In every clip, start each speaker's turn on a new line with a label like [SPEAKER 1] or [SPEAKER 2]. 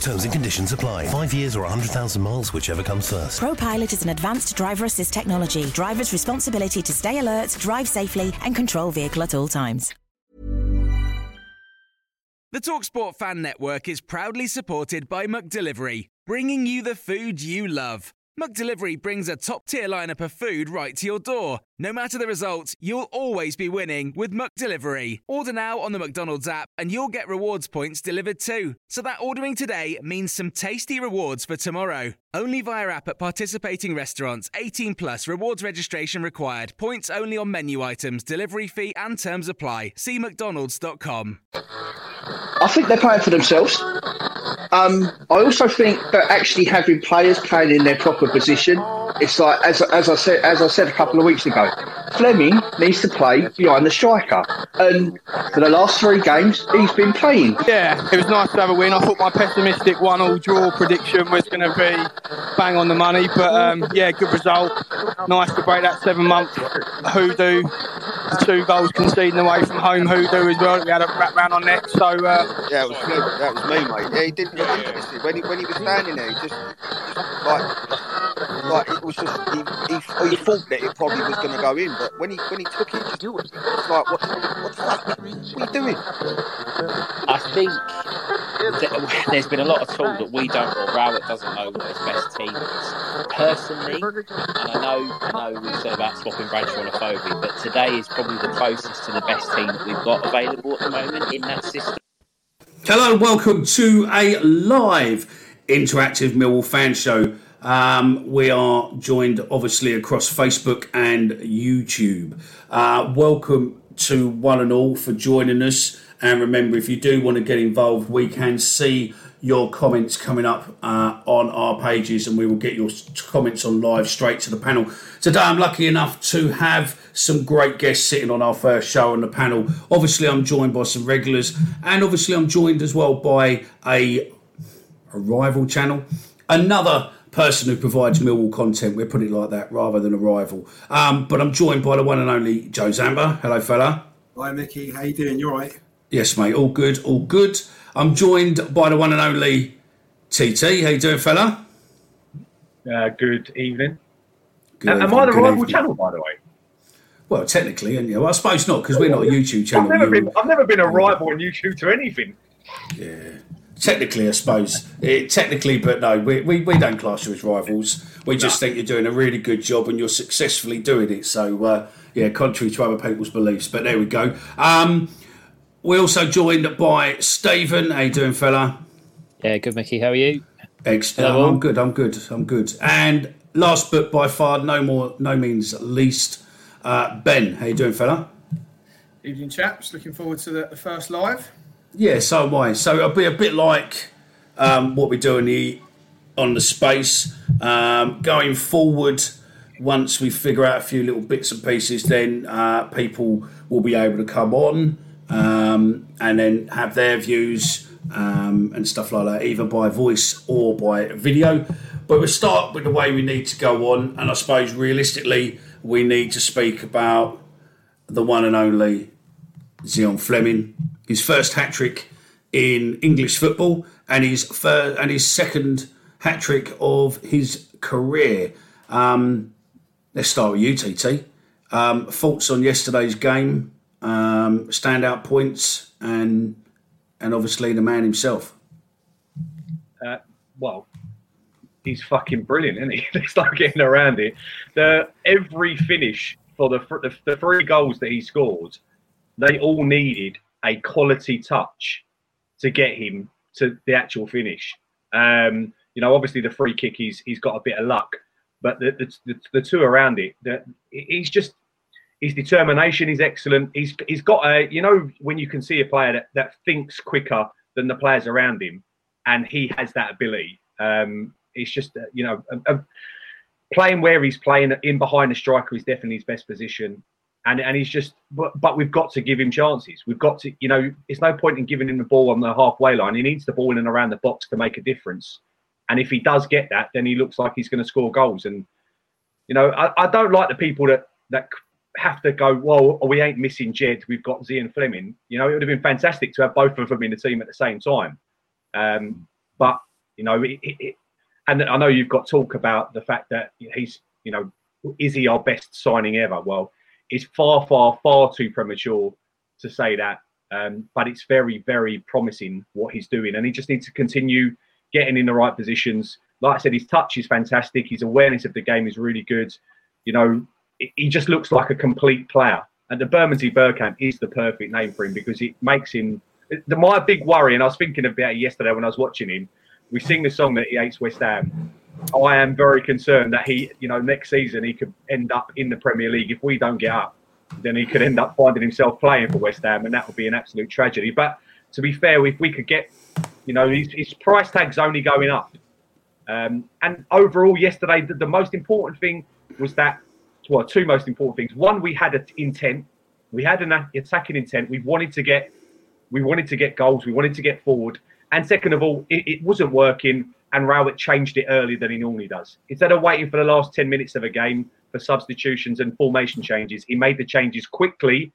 [SPEAKER 1] Terms and conditions apply. Five years or 100,000 miles, whichever comes first.
[SPEAKER 2] ProPilot is an advanced driver assist technology. Driver's responsibility to stay alert, drive safely, and control vehicle at all times.
[SPEAKER 3] The Talksport Fan Network is proudly supported by McDelivery, bringing you the food you love. McDelivery brings a top tier lineup of food right to your door. No matter the result, you'll always be winning with McDelivery. Order now on the McDonald's app and you'll get rewards points delivered too. So that ordering today means some tasty rewards for tomorrow. Only via app at participating restaurants. 18 plus rewards registration required. Points only on menu items, delivery fee and terms apply. See McDonald's.com.
[SPEAKER 4] I think they're playing for themselves. Um, I also think that actually having players playing in their proper position, it's like as, as I said as I said a couple of weeks ago, Flemming needs to play behind the striker, and for the last three games he's been playing.
[SPEAKER 5] Yeah, it was nice to have a win. I thought my pessimistic one-all draw prediction was going to be bang on the money, but um, yeah, good result. Nice to break that seven-month hoodoo. The two goals conceding away from home hoodoo as well. We had a wrap round on net, so uh,
[SPEAKER 6] yeah, it was good. That was me, mate. Yeah, he didn't look interested when he when he was standing there. He just, just like like it was just he, he, he thought that it probably was going to go in, but when he when he took it, just, it's like what what the fuck? What are you doing?
[SPEAKER 7] I think that there's been a lot of talk that we don't, or Rowett doesn't know what his best team is. Personally, and I know, I know we've said about swapping Bradshaw and Afobe, but today is probably the closest to the best team that we've got available at the moment in that system.
[SPEAKER 8] Hello and welcome to a live interactive Millwall fan show. Um, we are joined obviously across Facebook and YouTube. Uh, welcome to one and all for joining us. And remember, if you do want to get involved, we can see your comments coming up uh, on our pages and we will get your comments on live straight to the panel. Today, I'm lucky enough to have some great guests sitting on our first show on the panel. Obviously, I'm joined by some regulars, and obviously, I'm joined as well by a, a rival channel, another person who provides Millwall content. We'll put it like that rather than a rival. Um, but I'm joined by the one and only Joe Zamba. Hello, fella.
[SPEAKER 9] Hi, Mickey. How you doing? You all right?
[SPEAKER 8] Yes, mate. All good. All good. I'm joined by the one and only TT. How you doing, fella?
[SPEAKER 10] Uh, good evening.
[SPEAKER 8] Good
[SPEAKER 10] Am I the rival
[SPEAKER 8] evening.
[SPEAKER 10] channel, by the way?
[SPEAKER 8] Well, technically, and yeah, well, I suppose not because we're not a YouTube channel.
[SPEAKER 10] I've never
[SPEAKER 8] You-
[SPEAKER 10] been. I've never been a rival on YouTube to anything.
[SPEAKER 8] Technically, I suppose. It, technically, but no, we, we, we don't class you as rivals. We just think you're doing a really good job and you're successfully doing it. So, uh, yeah, contrary to other people's beliefs. But there we go. Um, we're also joined by Stephen. How you doing, fella?
[SPEAKER 7] Yeah, good, Mickey. How are you?
[SPEAKER 8] Excellent.
[SPEAKER 7] Hello.
[SPEAKER 8] I'm good. I'm good. I'm good. And last but by far, no more, no means least, uh, Ben. How you doing, fella?
[SPEAKER 9] Evening, chaps. Looking forward to the, the first live.
[SPEAKER 8] Yeah, so am I. So it'll be a bit like um, what we do in the on the space. Um, going forward, once we figure out a few little bits and pieces, then uh, people will be able to come on um, and then have their views um, and stuff like that, either by voice or by video. But we'll start with the way we need to go on, and I suppose realistically, we need to speak about the one and only Zian Flemming, his first hat trick in English football, and his first, and his second hat trick of his career. Um, let's start with you, TT. Um, thoughts on yesterday's game, um, standout points, and and obviously the man himself.
[SPEAKER 10] Uh, well, he's fucking brilliant, isn't he? There's no getting around it. The every finish for the, the the three goals that he scored, they all needed a quality touch to get him to the actual finish. Um, you know, obviously the free kick he's he's got a bit of luck, but the the, the, the two around it, that he's just his determination is excellent. He's he's got a you know when you can see a player that, that thinks quicker than the players around him, and he has that ability. Um, it's just uh, you know a, a, playing where he's playing in behind the striker is definitely his best position. And, and he's just, but, but we've got to give him chances. We've got to, you know, it's no point in giving him the ball on the halfway line. He needs the ball in and around the box to make a difference. And if he does get that, then he looks like he's going to score goals. And you know, I, I don't like the people that that have to go, well, we ain't missing Jed. We've got Zian Flemming. You know, it would have been fantastic to have both of them in the team at the same time. Um, but you know, it, it, and I know you've got talk about the fact that he's, you know, is he our best signing ever? Well, it's far, far, far too premature to say that. Um, but it's very, very promising what he's doing, and he just needs to continue getting in the right positions. Like I said, his touch is fantastic. His awareness of the game is really good. You know, he just looks like a complete player. And the Bermondsey Bergkamp is the perfect name for him because it makes him. The, my big worry, and I was thinking about it yesterday when I was watching him. We sing the song that he hates West Ham. I am very concerned that he, you know, next season he could end up in the Premier League if we don't get up. Then he could end up finding himself playing for West Ham, and that would be an absolute tragedy. But to be fair, if we could get, you know, his, his price tag's only going up. Um, and overall, yesterday, the, the most important thing was that well, two most important things. One, we had an intent. We had an attacking intent. We wanted to get, we wanted to get goals. We wanted to get forward. And second of all, it, it wasn't working. And Rowett changed it earlier than he normally does. Instead of waiting for the last ten minutes of a game for substitutions and formation changes, he made the changes quickly.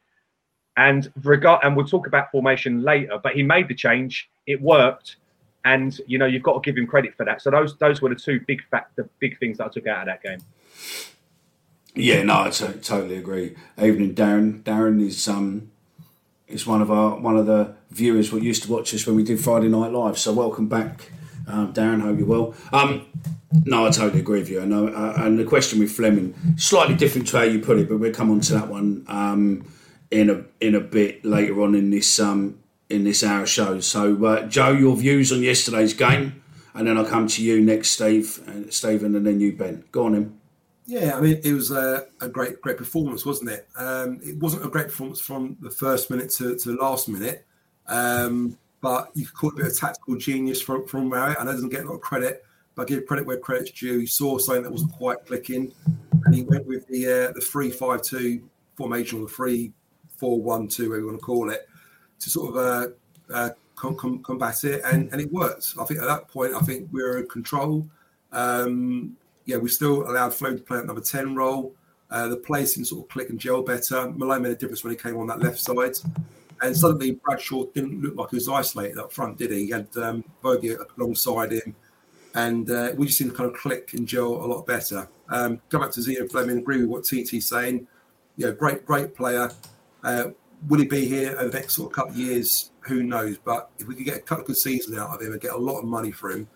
[SPEAKER 10] And regard, and we'll talk about formation later. But he made the change. It worked and you know you've got to give him credit for that. So those those were the two big fact, the big things that I took out of that game.
[SPEAKER 8] Yeah, no, I t- totally agree. Evening, Darren. Darren is um is one of our one of the viewers who used to watch us when we did Friday Night Live. So welcome back, um, Darren. Hope you're well. Um, no, I totally agree with you. I know, uh, and the question with Flemming, slightly different to how you put it, but we'll come on to that one um, in a in a bit later on in this um, in this hour show. So, uh, Joe, your views on yesterday's game, and then I'll come to you next, Steve, and uh, Stephen, and then you, Ben. Go on, him.
[SPEAKER 11] Yeah, I mean, it was a, a great, great performance, wasn't it? Um, it wasn't a great performance from the first minute to, to the last minute, um, but you could a bit of tactical genius from from Rowett. I know doesn't get a lot of credit, but I give credit where credit's due. He saw something that wasn't quite clicking, and he went with the uh, the three five two formation or the three four one two, whatever you want to call it, to sort of uh, uh, com- com- combat it, and, and it worked. I think at that point, I think we were in control. Um, yeah, we still allowed Flo to play at number 10 role. Uh, the play seemed sort of click and gel better. Malone made a difference when he came on that left side. And suddenly Bradshaw didn't look like he was isolated up front, did he? He had um, Bogey alongside him. And uh, we just seemed to kind of click and gel a lot better. Um, go back to Zian Flemming, agree with what TT's saying. You know, great, great player. Uh, will he be here over the next sort of couple of years? Who knows? But if we could get a couple of good seasons out of him and get a lot of money for him,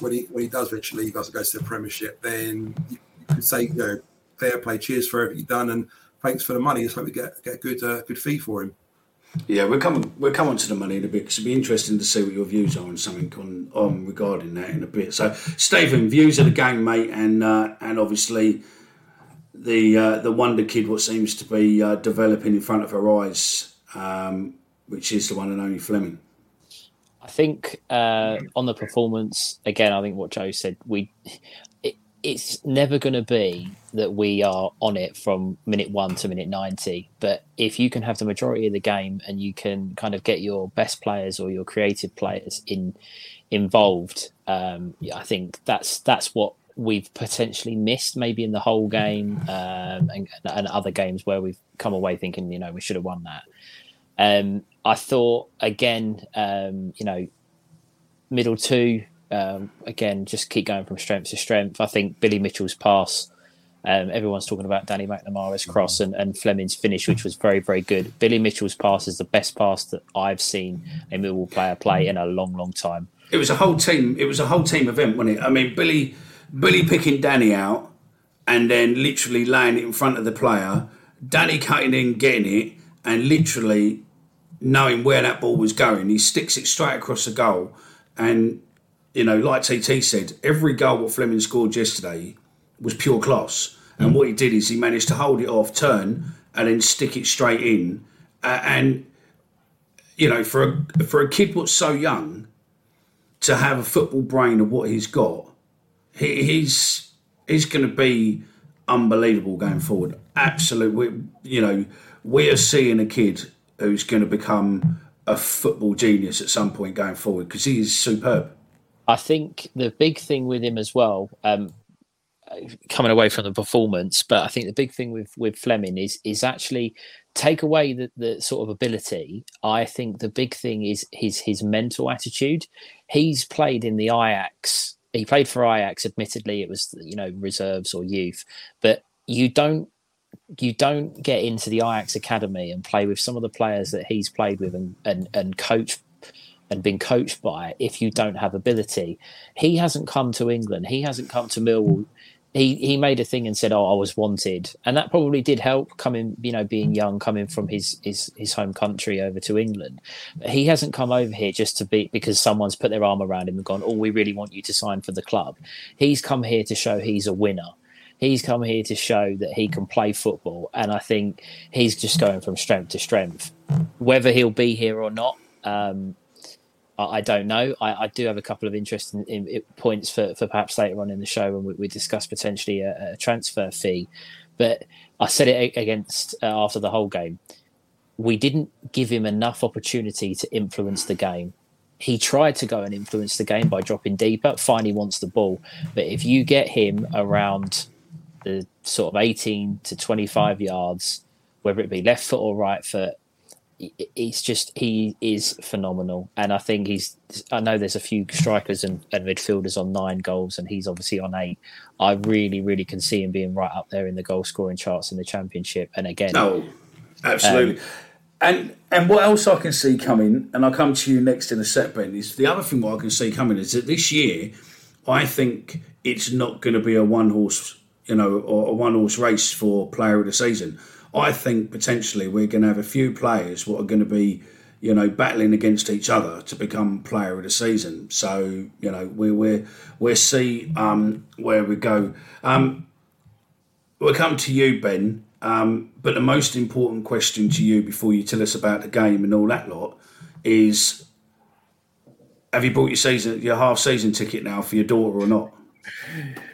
[SPEAKER 11] when he when he does eventually leave goes to the Premiership, then you, could say, you know, fair play, cheers for everything you've done, and thanks for the money. Let's hope we get get a good uh, good fee for him.
[SPEAKER 8] Yeah, we're coming we're coming to the money in a bit because it'd be interesting to see what your views are on something on, on regarding that in a bit. So, Stephen, views of the game, mate, and uh, and obviously the uh, the wonder kid, what seems to be uh, developing in front of our eyes, um, which is the one and only Flemming.
[SPEAKER 7] I think uh, on the performance again, I think what Joe said, we it's never going to be that we are on it from minute one to minute ninety. But if you can have the majority of the game and you can kind of get your best players or your creative players in involved, um, I think that's that's what we've potentially missed maybe in the whole game um, and, and, other games where we've come away thinking you know we should have won that. Um, I thought again, um, you know, middle two um, again, just keep going from strength to strength. I think Billy Mitchell's pass. Um, everyone's talking about Danny McNamara's cross and, and Flemming's finish, which was very, very good. Billy Mitchell's pass is the best pass that I've seen a Millwall player play in a long, long time.
[SPEAKER 8] It was a whole team. It was a whole team event, wasn't it? I mean, Billy, Billy picking Danny out, and then literally laying it in front of the player. Danny cutting in, getting it, and literally knowing where that ball was going. He sticks it straight across the goal. And, you know, like TT said, every goal what Flemming scored yesterday was pure class. And what he did is he managed to hold it off, turn, and then stick it straight in. Uh, and you know, for a for a kid what's so young, to have a football brain of what he's got, he, he's he's going to be unbelievable going forward. Absolutely, you know, we are seeing a kid who's going to become a football genius at some point going forward because he is superb.
[SPEAKER 7] I think the big thing with him as well, um, coming away from the performance, but I think the big thing with with Flemming is is actually take away the, the sort of ability. I think the big thing is his his mental attitude. He's played in the Ajax. He played for Ajax. Admittedly, it was you know reserves or youth, but you don't you don't get into the Ajax academy and play with some of the players that he's played with and and, and coach and been coached by if you don't have ability. He hasn't come to England. He hasn't come to Millwall he he made a thing and said, "Oh, I was wanted," and that probably did help coming, you know, being young, coming from his his his home country over to England. But he hasn't come over here just to be because someone's put their arm around him and gone, "Oh, we really want you to sign for the club." He's come here to show he's a winner. He's come here to show that he can play football, and I think he's just going from strength to strength. Whether he'll be here or not, um, I, don't know. I, I, do have a couple of interesting in, in points for, for perhaps later on in the show when we, we discuss potentially a, a, transfer fee. But I said it against uh, after the whole game. We didn't give him enough opportunity to influence the game. He tried to go and influence the game by dropping deeper. Fine, he wants the ball, but if you get him around the sort of 18 to 25 yards, whether it be left foot or right foot, he's just he is phenomenal, and I think he's. I know there's a few strikers and, and midfielders on nine goals, and he's obviously on eight. I really, really can see him being right up there in the goal scoring charts in the championship. And again,
[SPEAKER 8] oh, absolutely. Um, and and what else I can see coming, and I'll come to you next in a set, Ben, is the other thing what I can see coming is that this year, I think it's not going to be a one horse, you know, or a one horse race for player of the season. I think potentially we're going to have a few players what are going to be, you know, battling against each other to become player of the season. So you know, we we we'll see um, where we go. Um, we'll come to you, Ben. Um, but the most important question to you before you tell us about the game and all that lot is: Have you bought your season, your half season ticket now for your daughter or not?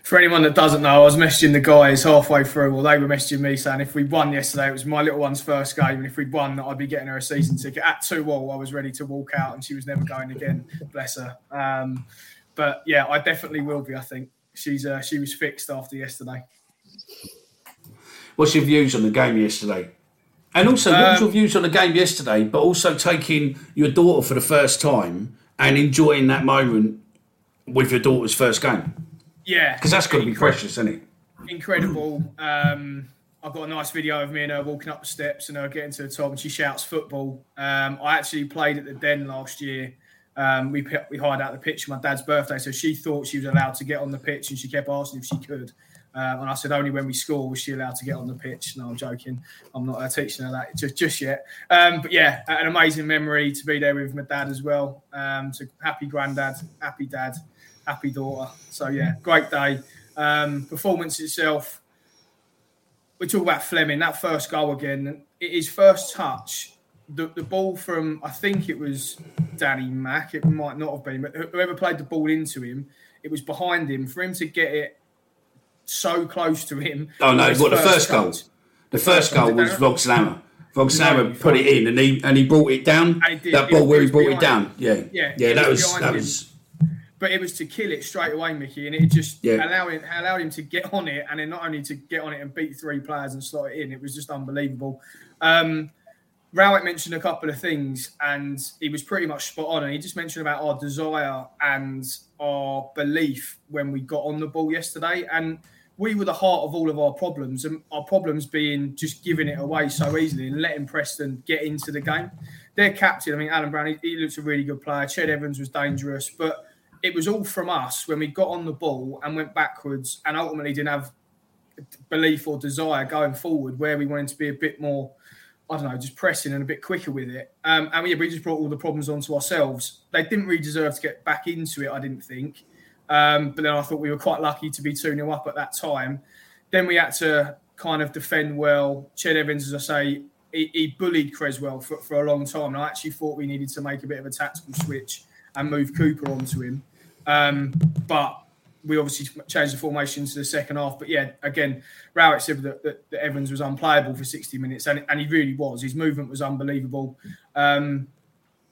[SPEAKER 9] For anyone that doesn't know, I was messaging the guys halfway through, or they were messaging me saying if we won yesterday, it was my little one's first game, and if we'd won, I'd be getting her a season ticket at two all. I was ready to walk out, and she was never going again. Bless her. Um, but yeah, I definitely will be. I think she's uh, she was fixed after yesterday.
[SPEAKER 8] What's your views on the game yesterday? And also, what was your um, views on the game yesterday? But also taking your daughter for the first time and enjoying that moment with your daughter's first game.
[SPEAKER 9] Yeah,
[SPEAKER 8] because that's got to be precious, isn't it?
[SPEAKER 9] Incredible. Um, I've got a nice video of me and her walking up the steps and her getting to the top, and she shouts football. Um, I actually played at the Den last year. Um, we we hired out the pitch for my dad's birthday, so she thought she was allowed to get on the pitch, and she kept asking if she could. Um, and I said only when we score was she allowed to get on the pitch. No, I'm joking. I'm not uh, teaching her that just just yet. Um, but yeah, an amazing memory to be there with my dad as well. Um, so happy granddad, happy dad happy daughter. So yeah, great day. Um, performance itself. We talk about Flemming. That first goal again. His first touch. The, the ball from I think it was Danny Mack. It might not have been, but whoever played the ball into him, it was behind him. For him to get it so close to him.
[SPEAKER 8] Oh no! What the first goal? The first goal was Voglsammer. Voglsammer no, put it in, and he and he brought it down. that ball where he brought it down. Yeah, yeah, yeah. That was that was
[SPEAKER 9] but it was to kill it straight away, Mickey, and it just yeah. allowed him allowed him to get on it, and then not only to get on it and beat three players and slot it in, it was just unbelievable. Um, Rowett mentioned a couple of things, and he was pretty much spot on. And he just mentioned about our desire and our belief when we got on the ball yesterday, and we were the heart of all of our problems, and our problems being just giving it away so easily and letting Preston get into the game. Their captain, I mean, Alan Browne, he, he looks a really good player. Ched Evans was dangerous, but it was all from us when we got on the ball and went backwards and ultimately didn't have belief or desire going forward where we wanted to be a bit more I don't know, just pressing and a bit quicker with it. Um, and we, we just brought all the problems onto ourselves. They didn't really deserve to get back into it, I didn't think. Um, but then I thought we were quite lucky to be 2 0 up at that time. Then we had to kind of defend well. Ched Evans, as I say, he, he bullied Cresswell for, for a long time. And I actually thought we needed to make a bit of a tactical switch and move Cooper onto him. Um, but we obviously changed the formation to the second half. But yeah, again, Rowett said that, that, that, Evans was unplayable for 60 minutes, and, and he really was. His movement was unbelievable. Um,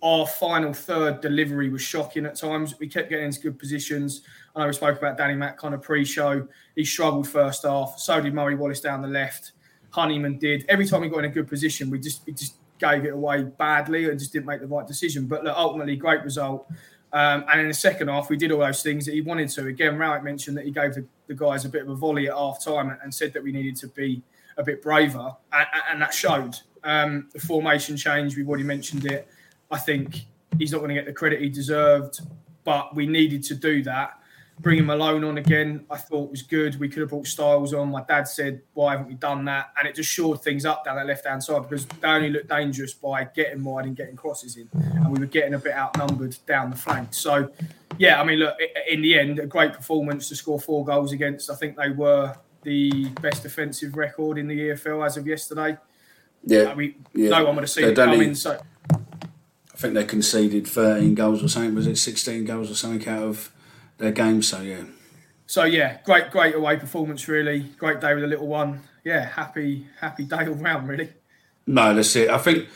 [SPEAKER 9] our final third delivery was shocking at times. We kept getting into good positions. I know we spoke about Danny Mack kind of pre-show. He struggled first half. So did Murray Wallace down the left. Honeyman did. Every time we got in a good position, we just we just gave it away badly and just didn't make the right decision. But look, ultimately, great result. Um, and in the second half, we did all those things that he wanted to. Again, Rowett mentioned that he gave the, the guys a bit of a volley at half time and, said that we needed to be a bit braver, and, and that showed. Um, the formation change, we've already mentioned it. I think he's not going to get the credit he deserved, but we needed to do that. Bringing Malone on again, I thought was good. We could have brought Styles on. My dad said, "Why haven't we done that?" And it just shored things up down that left hand side because they only looked dangerous by getting wide and getting crosses in, and we were getting a bit outnumbered down the flank. So, yeah, I mean, look, in the end, a great performance to score four goals against. I think they were the best defensive record in the EFL as of yesterday.
[SPEAKER 8] Yeah,
[SPEAKER 9] uh, we,
[SPEAKER 8] yeah.
[SPEAKER 9] no one would have seen it coming. So,
[SPEAKER 8] I think they conceded 13 goals or something. Was it 16 goals or something out of their game. So yeah.
[SPEAKER 9] So yeah, great, great away performance. Really great day with a little one. Yeah, happy, happy day all round. Really.
[SPEAKER 8] No, that's it. I think,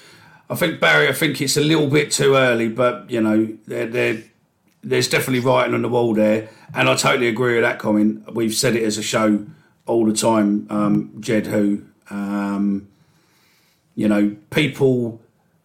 [SPEAKER 8] I think Barry. I think it's a little bit too early, but you know, they're, they're, there's definitely writing on the wall there, and I totally agree with that comment. We've said it as a show all the time. Um, Jed, who, um, you know, people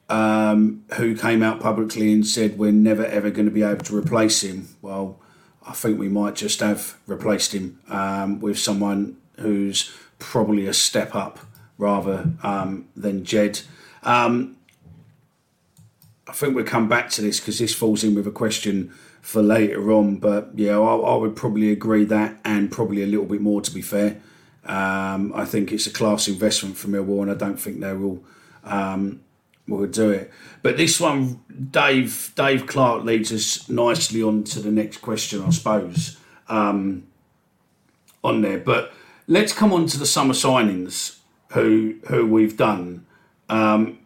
[SPEAKER 8] um, who came out publicly and said we're never ever going to be able to replace him. Well, I think we might just have replaced him um, with someone who's probably a step up rather um, than Jed. Um, I think we'll come back to this because this falls in with a question for later on. But yeah, I, I, would probably agree that, and probably a little bit more to be fair. Um, I think it's a class investment for Millwall, and I don't think they will um, we'll do it. But this one, Dave Dave Clark leads us nicely on to the next question, I suppose, um, on there. But let's come on to the summer signings who who we've done. Um,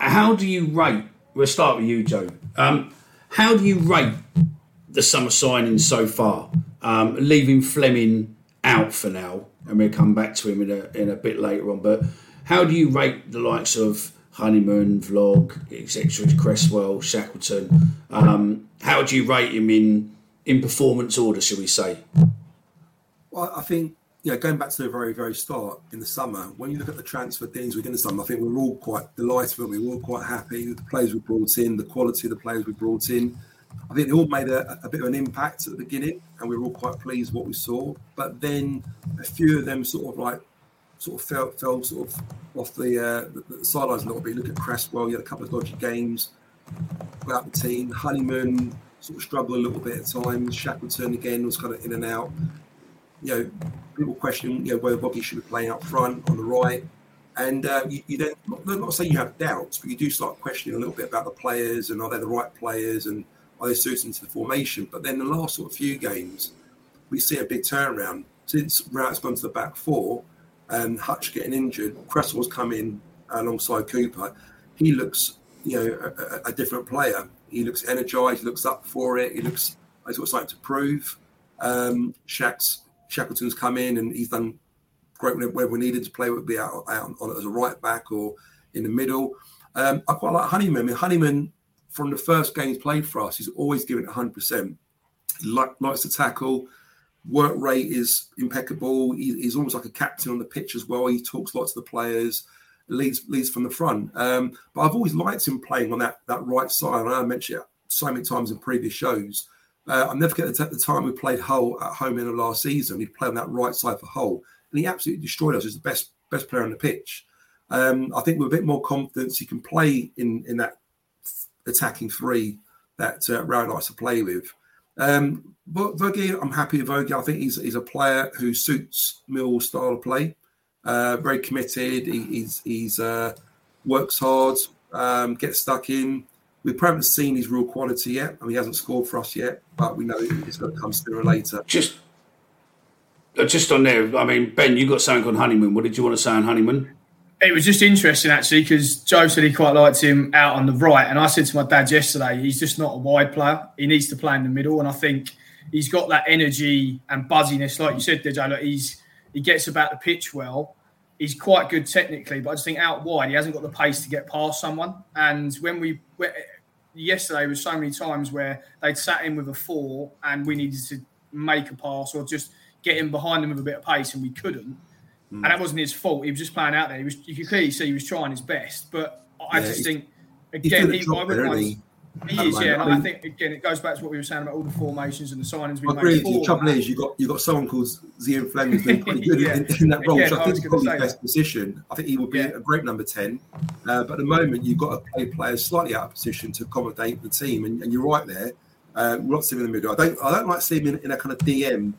[SPEAKER 8] how do you rate? We'll start with you, Joe. Um, how do you rate the summer signings so far? Um, leaving Flemming out for now, and we'll come back to him in a in a bit later on. But how do you rate the likes of Honeyman, Vlog, etc. Cresswell, Shackleton. Um, how do you rate him in in performance order, shall we say?
[SPEAKER 11] Well, I think yeah, going back to the very very start in the summer, when you look at the transfer deals within the summer, I think we're all quite delighted. We were all quite happy with the players we brought in, the quality of the players we brought in. I think they all made a, a bit of an impact at the beginning, and we were all quite pleased what we saw. But then a few of them sort of like sort of fell, fell sort of off the, uh, the, the sidelines a little bit. Look at Cresswell, he had a couple of dodgy games without the team. Honeyman sort of struggled a little bit at times. Shackleton again was kind of in and out. You know, people question you know whether Boggy should be playing up front on the right. And uh, you, you, not, not say you have doubts, but you do start questioning a little bit about the players and are they the right players and are they suited to the formation. But then the last sort of few games, we see a big turnaround since Rowett's gone to the back four um, Hutch getting injured, Cresswell's come in alongside Cooper. He looks, you know, a, a different player. He looks energised. He looks up for it. He looks he's got something to prove. Um, Shack's, Shackleton's come in and he's done great where we needed to play. Would be out, out on, as a right back or in the middle. Um, I quite like Honeyman. I mean, Honeyman from the first games played for us, he's always given it 100. percent He likes to tackle work rate is impeccable. He, he's almost like a captain on the pitch as well. He talks lots to the players, leads leads from the front. Um, but I've always liked him playing on that that right side. And I mentioned it so many times in previous shows. Uh, I'll never forget the, the time we played Hull at home in the last season. He played on that right side for Hull, and he absolutely destroyed us. He's the best best player on the pitch. Um, I think with a bit more confidence, he can play in in that attacking three that uh, Rowett likes to play with. Um, but Vogie, I'm happy with Vogie. I think he's, he's a player who suits Mill's style of play. Uh, very committed. He, he's he's uh, works hard, um, gets stuck in. we haven't seen his real quality yet. Mean, he hasn't scored for us yet, but we know it's going to come sooner or later.
[SPEAKER 8] Just, uh, just on there. I mean, Ben, you got something on Honeyman. What did you want to say on Honeyman?
[SPEAKER 9] It was just interesting actually because Joe said he quite liked him out on the right, and I said to my dad yesterday, he's just not a wide player. He needs to play in the middle, and I think he's got that energy and buzziness, like you said. Look, he's he gets about the pitch well. He's quite good technically, but I just think out wide he hasn't got the pace to get past someone. And when we yesterday was so many times where they'd sat in with a four and we needed to make a pass or just get in behind them with a bit of pace and we couldn't. Mm. And that wasn't his fault. He was just playing out there. He was you could clearly see he was trying his best. But I yeah, just think again he, I he is, yeah. And I, think again, it goes back to what we were saying about all the formations and the signings we
[SPEAKER 11] I agree. The trouble is, you got you got someone called Zian who's been pretty good yeah. in, in, that role, again, which I, I think is probably best position. I think he would be yeah. a great number ten. Uh, but at the moment, you've got to play players slightly out of position to accommodate the team, and, and you're right there. Uh, we're not seeing him in the middle. I don't. I don't like seeing him in, in, a kind of DM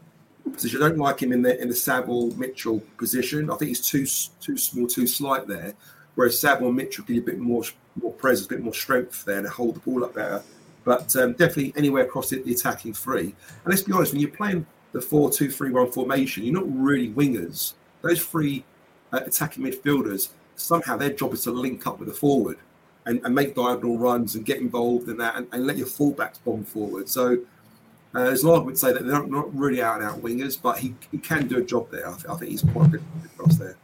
[SPEAKER 11] position. I don't like him in the in the Saville Mitchell position. I think he's too too small, too slight there. Whereas Saville Mitchell give you a bit more more presence, a bit more strength there, to hold the ball up better. But um, definitely anywhere across the, the attacking three. And let's be honest, when you're playing the 4 2 3 1 formation, you're not really wingers. Those three uh, attacking midfielders, somehow their job is to link up with the forward and, and make diagonal runs and get involved in that and, and let your fullbacks bomb forward. So uh, there's an argument to say that they're not, not really out and out wingers, but he, he can do a job there. I, th- I think he's quite good across there.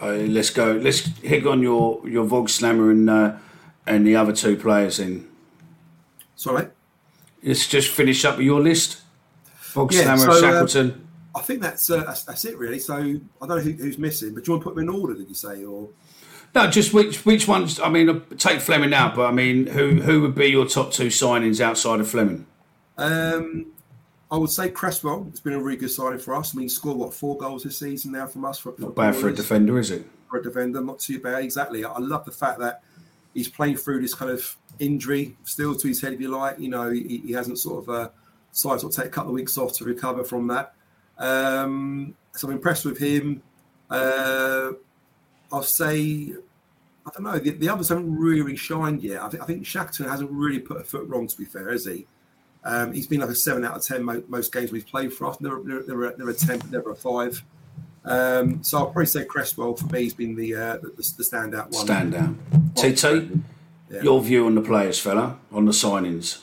[SPEAKER 8] uh, let's go. Let's hit on your your Voglsammer and uh, and the other two players in.
[SPEAKER 11] Sorry.
[SPEAKER 8] Let's just finish up your list. Vog yeah, Slammer, so, Shackleton.
[SPEAKER 11] Um, I think that's, uh, that's, that's it really. So I don't know who, who's missing, but do you want to put them in order? Did you say or?
[SPEAKER 8] No, just which which ones? I mean, take Flemming out, but I mean, who who would be your top two signings outside of Flemming?
[SPEAKER 11] Um, I would say Cresswell. It's been a really good signing for us. I mean, he scored what four goals this season now from us. For,
[SPEAKER 8] not bad for a defender, is it?
[SPEAKER 11] For a defender, not too bad. Exactly. I love the fact that he's playing through this kind of injury still to his head, if you like. You know, he, he hasn't sort of uh, decided to take a couple of weeks off to recover from that. Um, so I'm impressed with him. Uh, I'll say, I don't know, the, the, others haven't really shined yet. I, th- I think Shackleton hasn't really put a foot wrong, to be fair, has he? Um, he's been like a seven out of ten mo- most games we've played for us. Never, never, never, never a ten, never a five. Um, so I'll probably say Cresswell for me has been the uh, the, the, standout one.
[SPEAKER 8] Standout. TT, yeah. your view on the players, fella, on the signings.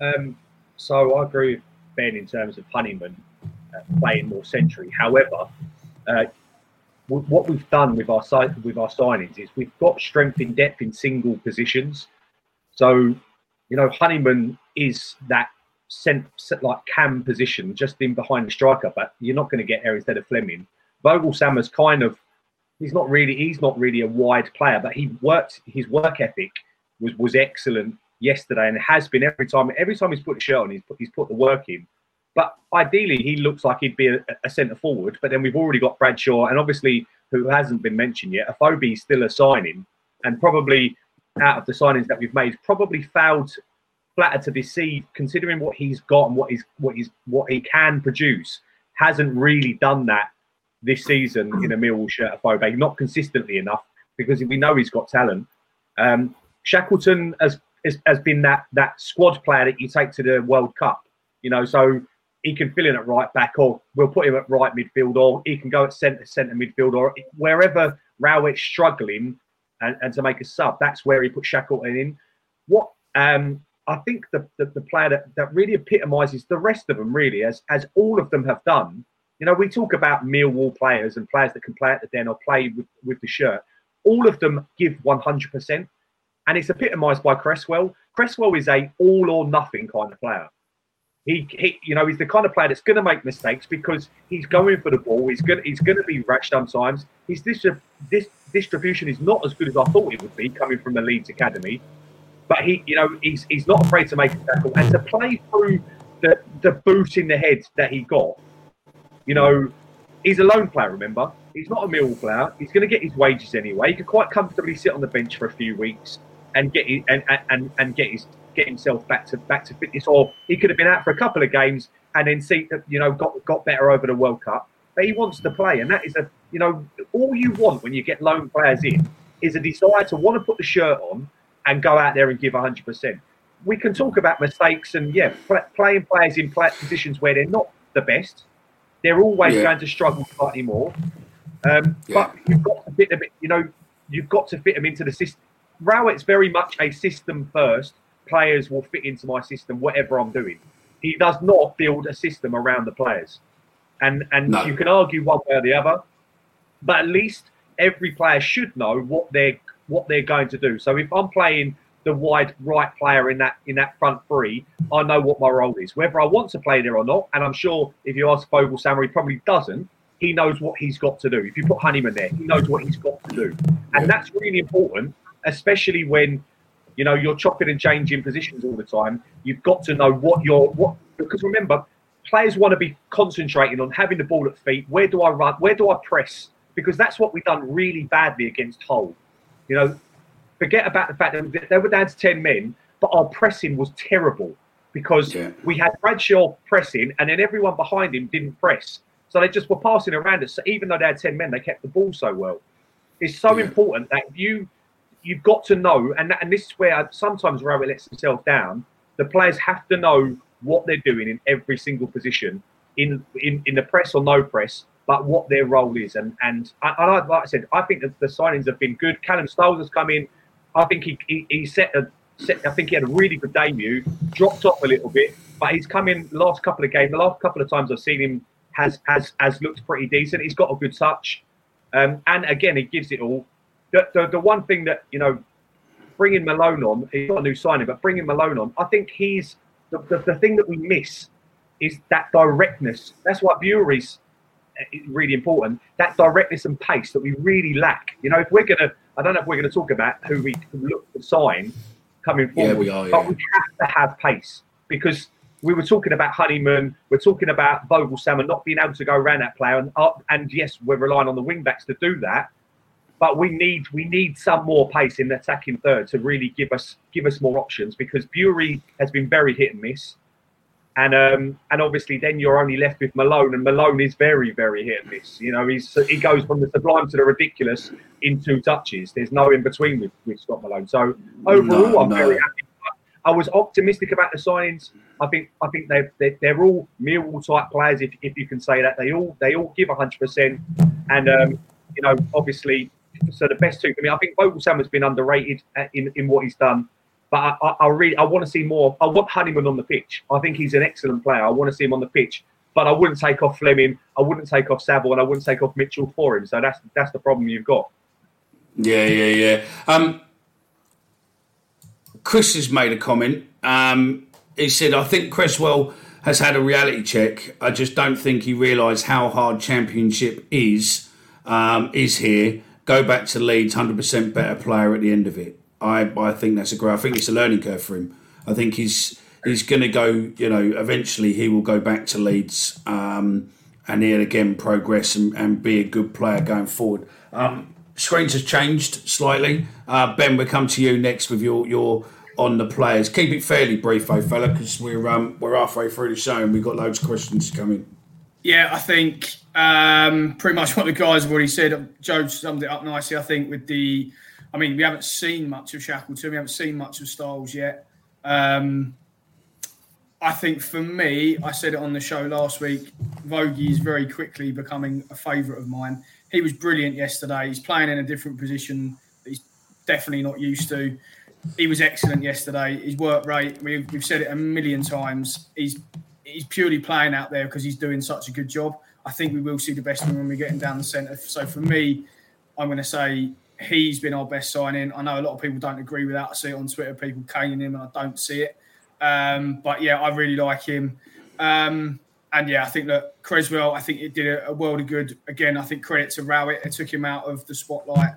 [SPEAKER 10] Um, so I agree with Ben in terms of Honeyman uh, playing more century. However, uh, what we've done with our with our signings is we've got strength in depth in single positions. So you know, Honeyman is that sent like cam position just in behind the striker, but you're not going to get there instead of Flemming. Voglsammer's kind of he's not really he's not really a wide player, but he worked his work ethic was was excellent yesterday and has been every time every time he's put a shirt on he's put he's put the work in. But ideally he looks like he'd be a, a centre forward, but then we've already got Bradshaw and obviously who hasn't been mentioned yet, Afobe's still a signing and probably out of the signings that we've made, probably failed flatter to deceive, considering what he's got and what he's what he's what he can produce. Hasn't really done that this season in a Millwall shirt of Afobe, not consistently enough because we know he's got talent. Um, Shackleton has, has, has been that that squad player that you take to the World Cup, you know, so he can fill in at right back, or we'll put him at right midfield, or he can go at centre centre midfield, or wherever Rowett's struggling and, and to make a sub, that's where he put Shackleton in. What um, I think the, the, the, player that, that really epitomises the rest of them, really, as as all of them have done. You know, we talk about Millwall players and players that can play at the den or play with, with the shirt. All of them give 100%. And it's epitomised by Cresswell. Cresswell is a all or nothing kind of player. He, he, you know, he's the kind of player that's going to make mistakes because he's going for the ball. He's going, he's going to be rash sometimes. His this, this distribution is not as good as I thought it would be coming from the Leeds academy. But he, you know, he's he's not afraid to make a tackle and to play through the the boot in the head that he got. You know, he's a loan player. Remember, he's not a mill player. He's going to get his wages anyway. He could quite comfortably sit on the bench for a few weeks and get his, and, and and get his get himself back to back to fitness. Or he could have been out for a couple of games and then see that you know got got better over the World Cup. But he wants to play, and that is a you know all you want when you get loan players in is a desire to want to put the shirt on and go out there and give 100%. We can talk about mistakes and, yeah, pl- playing players in play- positions where they're not the best. They're always
[SPEAKER 8] Yeah.
[SPEAKER 10] going to struggle slightly more. Um, But you've got to fit them, you know, you've got to fit them into the system. Rowett's very much a system first. Players will fit into my system, whatever I'm doing. He does not build a system around the players. And and
[SPEAKER 8] No.
[SPEAKER 10] you can argue one way or the other, but at least every player should know what they're what they're going to do. So if I'm playing the wide right player in that in that front three, I know what my role is, whether I want to play there or not. And I'm sure if you ask Voglsammer, he probably doesn't. He knows what he's got to do. If you put Honeyman there, he knows what he's got to do, and that's really important, especially when you know you're chopping and changing positions all the time. You've got to know what you're what because remember, players want to be concentrating on having the ball at feet. Where do I run? Where do I press? Because that's what we've done really badly against Hull. You know, forget about the fact that they were down to 10 men, but our pressing was terrible because we had Bradshaw pressing and then everyone behind him didn't press. So they just were passing around us. So even though they had 10 men, they kept the ball so well. It's so important that you you've got to know, and and this is where sometimes Rowett lets himself down. The players have to know what they're doing in every single position, in in, in the press or no press, but what their role is. And and I, I, like I said, I think that the signings have been good. Callum Styles has come in. I think he he, he set a set, I think he had a really good debut. Dropped off a little bit, but he's come in the last couple of games. The last couple of times I've seen him has has has looked pretty decent. He's got a good touch, um, and again he gives it all. The, the the one thing that you know, bringing Malone on, he's not a new signing, but bringing Malone on, I think he's the, the, the thing that we miss is that directness. That's what Burey's really important. That directness and pace that we really lack. You know, if we're gonna, I don't know if we're gonna talk about who we look to sign coming
[SPEAKER 8] Yeah,
[SPEAKER 10] forward,
[SPEAKER 8] we are,
[SPEAKER 10] but
[SPEAKER 8] yeah.
[SPEAKER 10] we have to have pace because we were talking about Honeyman, we're talking about Voglsammer not being able to go around that player, and uh, and yes, we're relying on the wing backs to do that. But we need we need some more pace in the attacking third to really give us give us more options because Burey has been very hit and miss. And um, and obviously then you're only left with Malone, and Malone is very very hit and miss. You know, he's he goes from the sublime to the ridiculous in two touches. There's no in between with, with Scott Malone. So overall,
[SPEAKER 8] No,
[SPEAKER 10] I'm
[SPEAKER 8] no.
[SPEAKER 10] very happy. I was optimistic about the signings. I think I think they they're, they're all Millwall type players, if, if you can say that. They all they all give 100, percent and um, you know obviously. So the best two for me, I think Vogelsam has been underrated in, in what he's done. But I, I, I really I want to see more. I want Honeyman on the pitch. I think he's an excellent player. I want to see him on the pitch. But I wouldn't take off Flemming. I wouldn't take off Saville, and I wouldn't take off Mitchell for him. So that's that's the problem you've got.
[SPEAKER 8] Yeah, yeah, yeah. Um, Chris has made a comment. Um, he said, I think Cresswell has had a reality check. I just don't think he realised how hard championship is, um, is here. Go back to Leeds, 100% better player at the end of it. I, I think that's a great, I think it's a learning curve for him. I think he's he's going to go, you know, eventually he will go back to Leeds um, and he'll again progress and, and be a good player going forward. Um, screens has changed slightly. Uh, ben, we'll come to you next with your your on the players. Keep it fairly brief, though, fella, because we're um, we're halfway through the show and we've got loads of questions coming.
[SPEAKER 9] Yeah, I think um, pretty much what the guys have already said. Joe summed it up nicely. I think with the, I mean, we haven't seen much of Shackleton. We haven't seen much of Styles yet. Um, I think for me, I said it on the show last week. Vogie is very quickly becoming a favourite of mine. He was brilliant yesterday. He's playing in a different position that he's definitely not used to. He was excellent yesterday. His work rate, we've, we've said it a million times. He's he's purely playing out there because he's doing such a good job. I think we will see the best of him when we get him down the centre. So for me, I'm going to say he's been our best signing. I know a lot of people don't agree with that. I see it on Twitter, people caning him, and I don't see it. Um, but yeah, I really like him. Um, and yeah, I think that Cresswell, I think it did a, a world of good. Again, I think credit to Rowett. It took him out of the spotlight.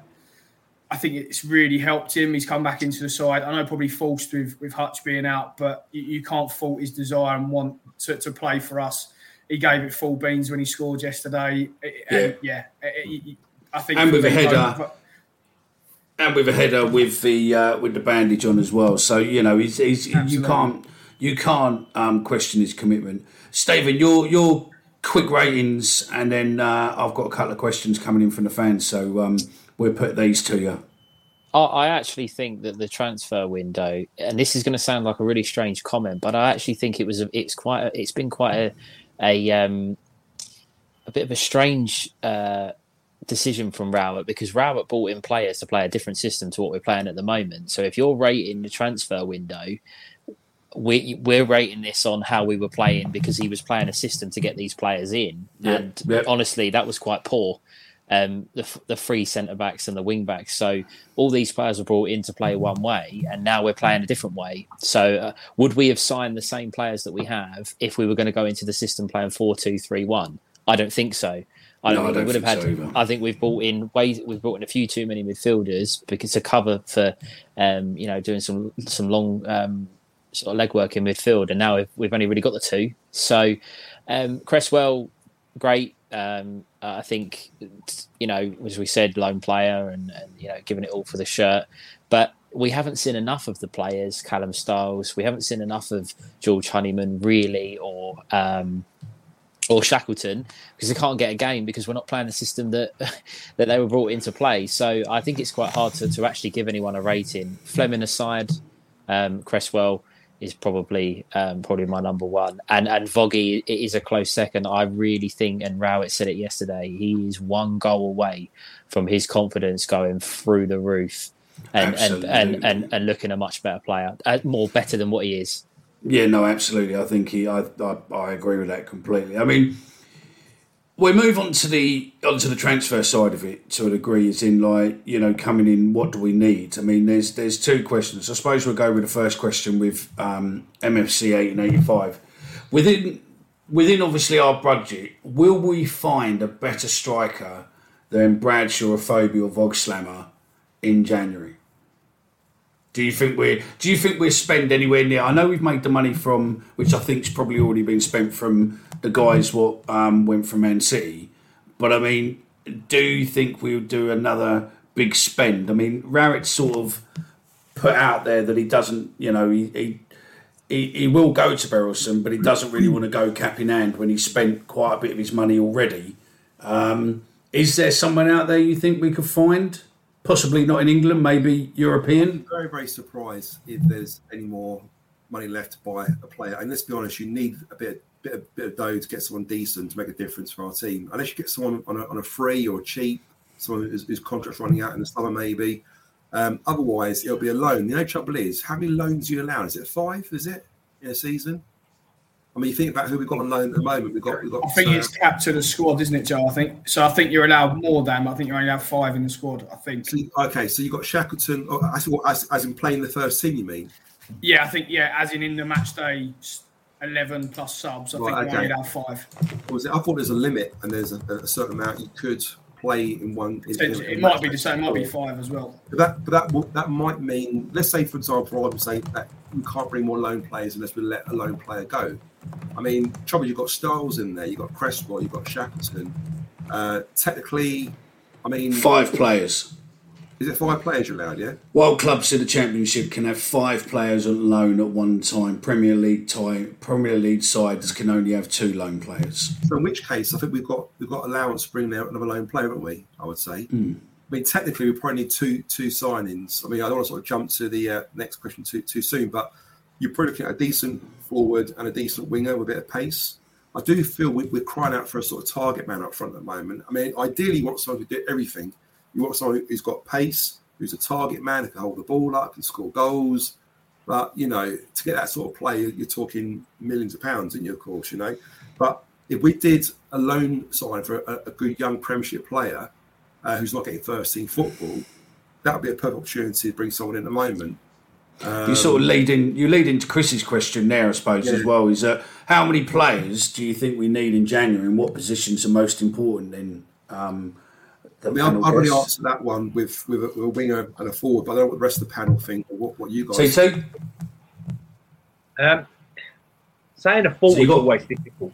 [SPEAKER 9] I think it's really helped him. He's come back into the side. I know probably forced with, with Hutch being out, but you, you can't fault his desire and want to, to play for us. He gave it full beans when he scored yesterday. And yeah, it- it- I think
[SPEAKER 8] And with a
[SPEAKER 9] me,
[SPEAKER 8] header.
[SPEAKER 9] both-
[SPEAKER 8] and with a header with the uh, with the bandage on as well. So you know, he's, he's you can't you can't um, question his commitment. Stephen, your your quick ratings, and then uh, I've got a couple of questions coming in from the fans. So um, we'll put these to you.
[SPEAKER 7] I, I actually think that the transfer window, and this is going to sound like a really strange comment, but I actually think it was a, it's quite a, it's been quite a a um a bit of a strange uh, decision from Rowett because Rowett brought in players to play a different system to what we're playing at the moment. So if you're rating the transfer window, we we're rating this on how we were playing because he was playing a system to get these players in, and honestly, that was quite poor. Um, the the three centre backs and the wing backs. So all these players were brought in to play one way, and now we're playing a different way. So uh, would we have signed the same players that we have if we were going to go into the system playing four two three one? I don't think so. I don't
[SPEAKER 8] No, I
[SPEAKER 7] we
[SPEAKER 8] don't
[SPEAKER 7] would have had.
[SPEAKER 8] so.
[SPEAKER 7] I think we've brought in ways. We've brought in a few too many midfielders because to cover for, um, you know, doing some some long um, sort of legwork in midfield, and now we've, we've only really got the two. So, um, Cresswell, great. Um, I think you know, as we said, loan player, and, and you know, giving it all for the shirt, but. We haven't seen enough of the players, Callum Styles. We haven't seen enough of George Honeyman, really, or um, or Shackleton because they can't get a game because we're not playing the system that that they were brought into play. So I think it's quite hard to, to actually give anyone a rating. Flemming aside, um, Cresswell is probably um, probably my number one, and and Voggy is a close second. I really think, and Rowett said it yesterday, he is one goal away from his confidence going through the roof. And and, and, and and looking a much better player, uh, more better than what he is.
[SPEAKER 8] Yeah, no, absolutely. I think he. I, I, I agree with that completely. I mean, we move on to the onto the transfer side of it to a degree. Is in like you know coming in. What do we need? I mean, there's there's two questions. I suppose we'll go with the first question with um, MFC eight and eighty five. Within within obviously our budget, will we find a better striker than Bradshaw, Afobe, or Voglsammer in January? Do you think we're Do you think we'll spend anywhere near? I know we've made the money from, which I think's probably already been spent from the guys what um, went from Man City. But I mean, do you think we'll do another big spend? I mean, Rowett sort of put out there that he doesn't, you know, he he, he, he will go to Berylson, but he doesn't really want to go cap in hand when he spent quite a bit of his money already. Um, is there someone out there you think we could find? Possibly not in England, maybe European.
[SPEAKER 11] very, very surprised if there's any more money left to buy a player. And let's be honest, you need a bit, bit, of, bit of dough to get someone decent to make a difference for our team. Unless you get someone on a, on a free or cheap, someone whose, whose contract's running out in the summer, maybe. Um, otherwise, it'll be a loan. The only trouble is, how many loans are you allowed? Is it five? Is it in a season? I mean, you think about who we've got on loan at the moment. We've got, we've got.
[SPEAKER 9] I think
[SPEAKER 11] uh,
[SPEAKER 9] it's capped to the squad, isn't it, Joe? I think so. I think you're allowed more than. I think you only have five in the squad. I think.
[SPEAKER 11] Okay, so you've got Shackleton, oh, as, as, as in playing the first team, you mean?
[SPEAKER 9] Yeah, I think yeah, as in in the match day, eleven plus subs. I
[SPEAKER 11] Right,
[SPEAKER 9] think you
[SPEAKER 11] okay.
[SPEAKER 9] only have five.
[SPEAKER 11] Was it, I thought there's a limit and there's a, a certain amount you could play in one. In, in-
[SPEAKER 9] It
[SPEAKER 11] in
[SPEAKER 9] might be the same. It might be five as well.
[SPEAKER 11] But that, but that, will- that might mean, let's say, for example, I would say that we can't bring more loan players unless we let a loan player go. I mean, trouble you've got Styles in there, you've got Cresswell, you've got Shackleton. Uh, technically, I mean,
[SPEAKER 8] Five players.
[SPEAKER 11] Is it five players you're allowed? Yeah.
[SPEAKER 8] While clubs in the Championship can have five players on loan at one time, Premier League time, Premier League sides can only have two loan players.
[SPEAKER 11] So in which case, I think we've got we've got allowance to bring out another loan player, haven't we? I would say.
[SPEAKER 8] Mm.
[SPEAKER 11] I mean, technically, we probably need two two signings. I mean, I don't want to sort of jump to the uh, next question too too soon, but you're probably looking at a decent forward and a decent winger with a bit of pace. I do feel we, we're crying out for a sort of target man up front at the moment. I mean, ideally, you want someone who do everything. You want someone who's got pace, who's a target man, who can hold the ball up, can score goals. But you know, to get that sort of play, you're talking millions of pounds, in your course, you know. But if we did a loan sign for a, a good young Premiership player uh, who's not getting first team football, that would be a perfect opportunity to bring someone in at the moment.
[SPEAKER 8] You sort of lead in. You lead into Chris's question there, I suppose, as
[SPEAKER 11] Um,
[SPEAKER 8] well. Is that how many players do you think we need in January, and what positions are most important in? Um, the
[SPEAKER 11] I mean, I've,
[SPEAKER 8] panel
[SPEAKER 11] I've already answered that one with with a, with a winger and a forward, but I don't know what the rest of the panel think or what, what you guys.
[SPEAKER 8] TT?
[SPEAKER 10] Um, saying a forward
[SPEAKER 8] So you
[SPEAKER 10] is
[SPEAKER 8] got-
[SPEAKER 10] always difficult.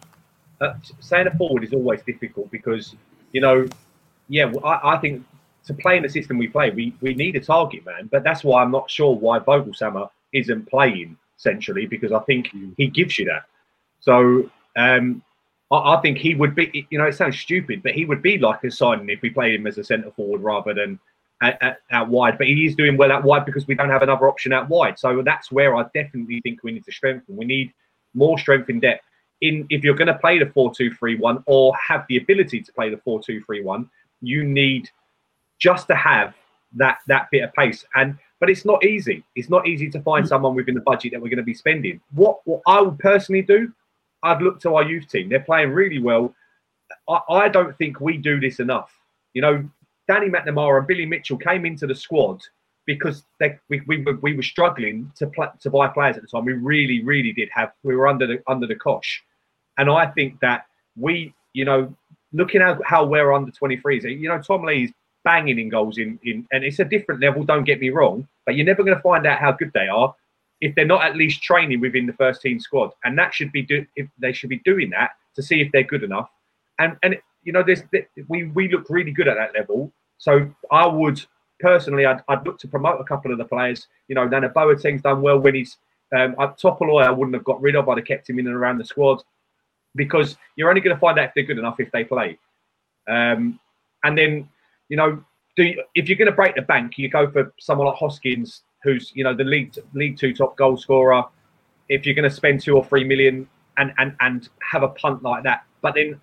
[SPEAKER 10] Uh, saying a forward is always difficult because you know, yeah, I, I think to play in the system we play, we, we need a target man. But that's why I'm not sure why Voglsammer isn't playing centrally because I think he gives you that. So um, I, I think he would be. You know, it sounds stupid, but he would be like a signing if we played him as a centre forward rather than at, at, out wide, but he is doing well out wide because we don't have another option out wide. So that's where I definitely think we need to strengthen. We need more strength in depth. In if you're going to play the four-two-three-one or have the ability to play the four-two-three-one, you need just to have that that bit of pace. And but it's not easy. It's not easy to find mm. someone within the budget that we're going to be spending. What what I would personally do, I'd look to our youth team. They're playing really well. I, I don't think we do this enough. You know, Danny McNamara and Billy Mitchell came into the squad because they, we, we, were, we were struggling to play, to buy players at the time. We really, really did have. We were under the under the cosh, and I think that we, you know, looking at how we're under 23s, you know, Tom Lee's banging in goals in, in and it's a different level. Don't get me wrong, but you're never going to find out how good they are if they're not at least training within the first team squad, and that should be do if they should be doing that to see if they're good enough. And and you know, there's we we look really good at that level. So I would personally, I'd, I'd look to promote a couple of the players. You know, Nana Boateng's done well when he's um, Topoloy. I wouldn't have got rid of. I'd have kept him in and around the squad because you're only going to find out if they're good enough if they play. Um, and then, you know, do you, if you're going to break the bank, you go for someone like Hoskins, who's you know the league league two top goal scorer. If you're going to spend two or three million and and and have a punt like that, but then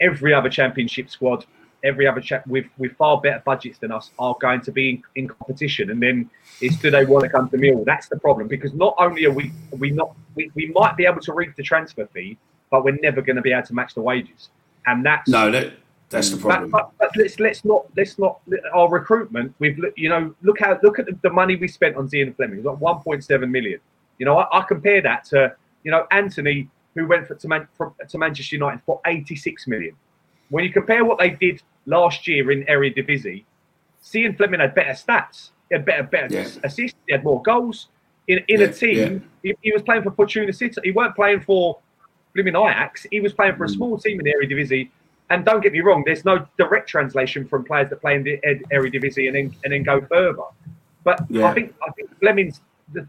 [SPEAKER 10] every other championship squad every other chat with with far better budgets than us are going to be in, in, competition and then it's do they want to come to Mill? That's the problem because not only are we we not we, we might be able to reap the transfer fee, but we're never going to be able to match the wages. And that's
[SPEAKER 8] no that that's the problem.
[SPEAKER 10] But, but, but let's let's not let's not our recruitment. We've you know look how look at the, the money we spent on Zian Flemming. It's like 1.7 million. You know I, I compare that to you know Antony who went for, to, Man, from, to Manchester United for 86 million. When you compare what they did last year in Eredivisie, Zian Flemming had better stats. He had better, better yeah. assists. He had more goals. In, in yeah, a team, yeah. he, he, was playing for Fortuna Sittard. He weren't playing for Flemming Ajax. He was playing for a mm. small team in Eredivisie. And don't get me wrong, there's no direct translation from players that play in the Eredivisie and then and then go further. But I think I think Flemming's the,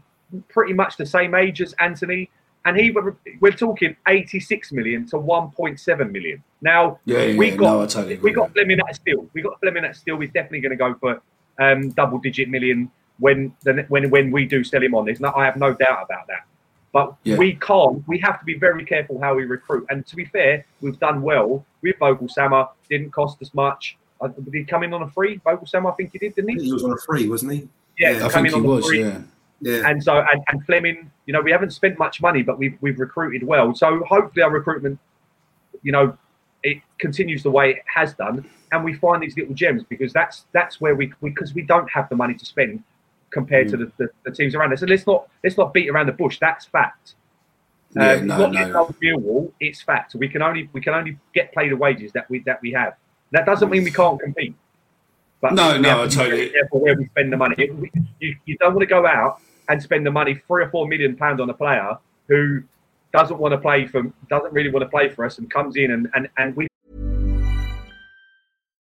[SPEAKER 10] pretty much the same age as Antony and he we're talking 86 million to 1.7 million. Now
[SPEAKER 8] yeah, yeah,
[SPEAKER 10] we
[SPEAKER 8] yeah.
[SPEAKER 10] got
[SPEAKER 8] no, totally
[SPEAKER 10] we got Flemming at still. We got Flemming at still. He's definitely going to go for um, double digit million when the, when when we do sell him on. There's no, I have no doubt about that. But
[SPEAKER 8] yeah.
[SPEAKER 10] we can't. We have to be very careful how we recruit. And to be fair, we've done well with Voglsammer. Didn't cost us much. Uh, did he come in on a free? Voglsammer, I think he did, didn't he?
[SPEAKER 11] He was on a free, wasn't he?
[SPEAKER 10] Yeah,
[SPEAKER 8] yeah I think he was. Free. Yeah.
[SPEAKER 11] Yeah.
[SPEAKER 10] And so and, and Flemming, you know, we haven't spent much money, but we've we've recruited well. So hopefully our recruitment, you know, it continues the way it has done, and we find these little gems because that's that's where we because we, we, don't have the money to spend compared mm. to the, the, the, teams around us. So let's not let's not beat around the bush. That's fact.
[SPEAKER 8] Yeah, um, no, no.
[SPEAKER 10] Wall, it's fact. We can only we can only get paid the wages that we that we have. That doesn't mean we can't compete.
[SPEAKER 8] But no, no, I totally.
[SPEAKER 10] Careful where we spend the money. You, you don't want to go out and spend the money three or four million pounds on a player who doesn't want to play for doesn't really want to play for us and comes in and and, and we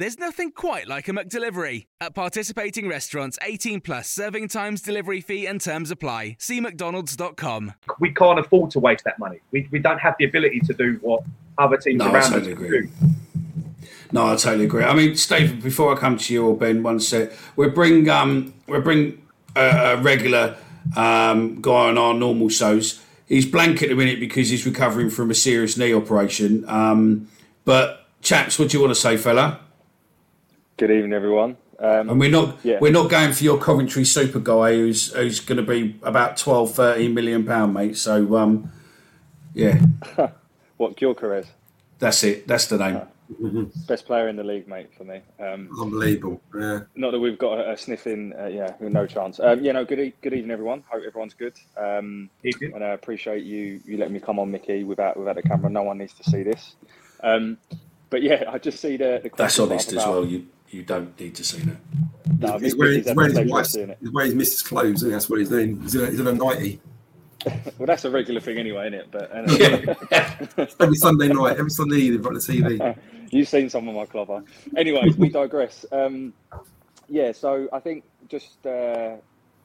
[SPEAKER 3] There's nothing quite like a McDelivery. At participating restaurants, 18 plus serving times, delivery fee, and terms apply. See McDonald's.com.
[SPEAKER 10] We can't afford to waste that money. We, we don't have the ability to do what other teams
[SPEAKER 8] no,
[SPEAKER 10] around
[SPEAKER 8] totally
[SPEAKER 10] us
[SPEAKER 8] agree.
[SPEAKER 10] do.
[SPEAKER 8] No, I totally agree. I mean, Steve, before I come to you or Ben, one sec, we bring um we bring a, a regular um guy on our normal shows. He's blank at the minute because he's recovering from a serious knee operation. Um, but chaps, what do you want to say, fella?
[SPEAKER 12] Good evening, everyone. Um,
[SPEAKER 8] And we're not
[SPEAKER 12] Yeah.
[SPEAKER 8] we're not going for your Coventry super guy who's who's going to be about 12, 13 million pound, mate. So um, yeah,
[SPEAKER 12] what Gyökeres?
[SPEAKER 8] that's it. That's the name.
[SPEAKER 12] Best player in the league, mate, for me. Um,
[SPEAKER 11] Unbelievable. Yeah.
[SPEAKER 12] Not that we've got a, a sniff in, uh, yeah, no chance. Um, yeah, no, good, e- good evening, everyone. Hope everyone's good. Um, and I appreciate you you letting me come on, Mickey, without without the camera. No one needs to see this. Um, but yeah, I just see the. the
[SPEAKER 8] That's
[SPEAKER 12] question
[SPEAKER 8] honest as well. You you don't need to see that.
[SPEAKER 12] No,
[SPEAKER 11] he's
[SPEAKER 12] Mickey's
[SPEAKER 11] wearing,
[SPEAKER 12] had
[SPEAKER 11] he's wearing his
[SPEAKER 12] pleasure of
[SPEAKER 11] wife's, he's wearing his missus' clothes, and that's what he's doing. He's in a, he's in a nightie.
[SPEAKER 12] Well, that's a regular thing anyway, isn't it? But anyway.
[SPEAKER 11] Every Sunday night, every Sunday evening in front of the TV.
[SPEAKER 12] You've seen some of my clover. Anyway, we digress. Um, yeah, so I think just uh,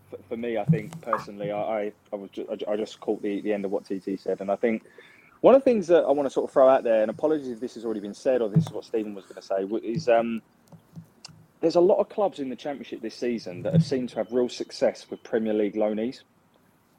[SPEAKER 12] for, for me, I think personally, I I, I was ju- I I just caught the, the end of what TT said, and I think one of the things that I want to sort of throw out there, and apologies if this has already been said or this is what Stephen was going to say, is um, there's a lot of clubs in the Championship this season that have seemed to have real success with Premier League loanees,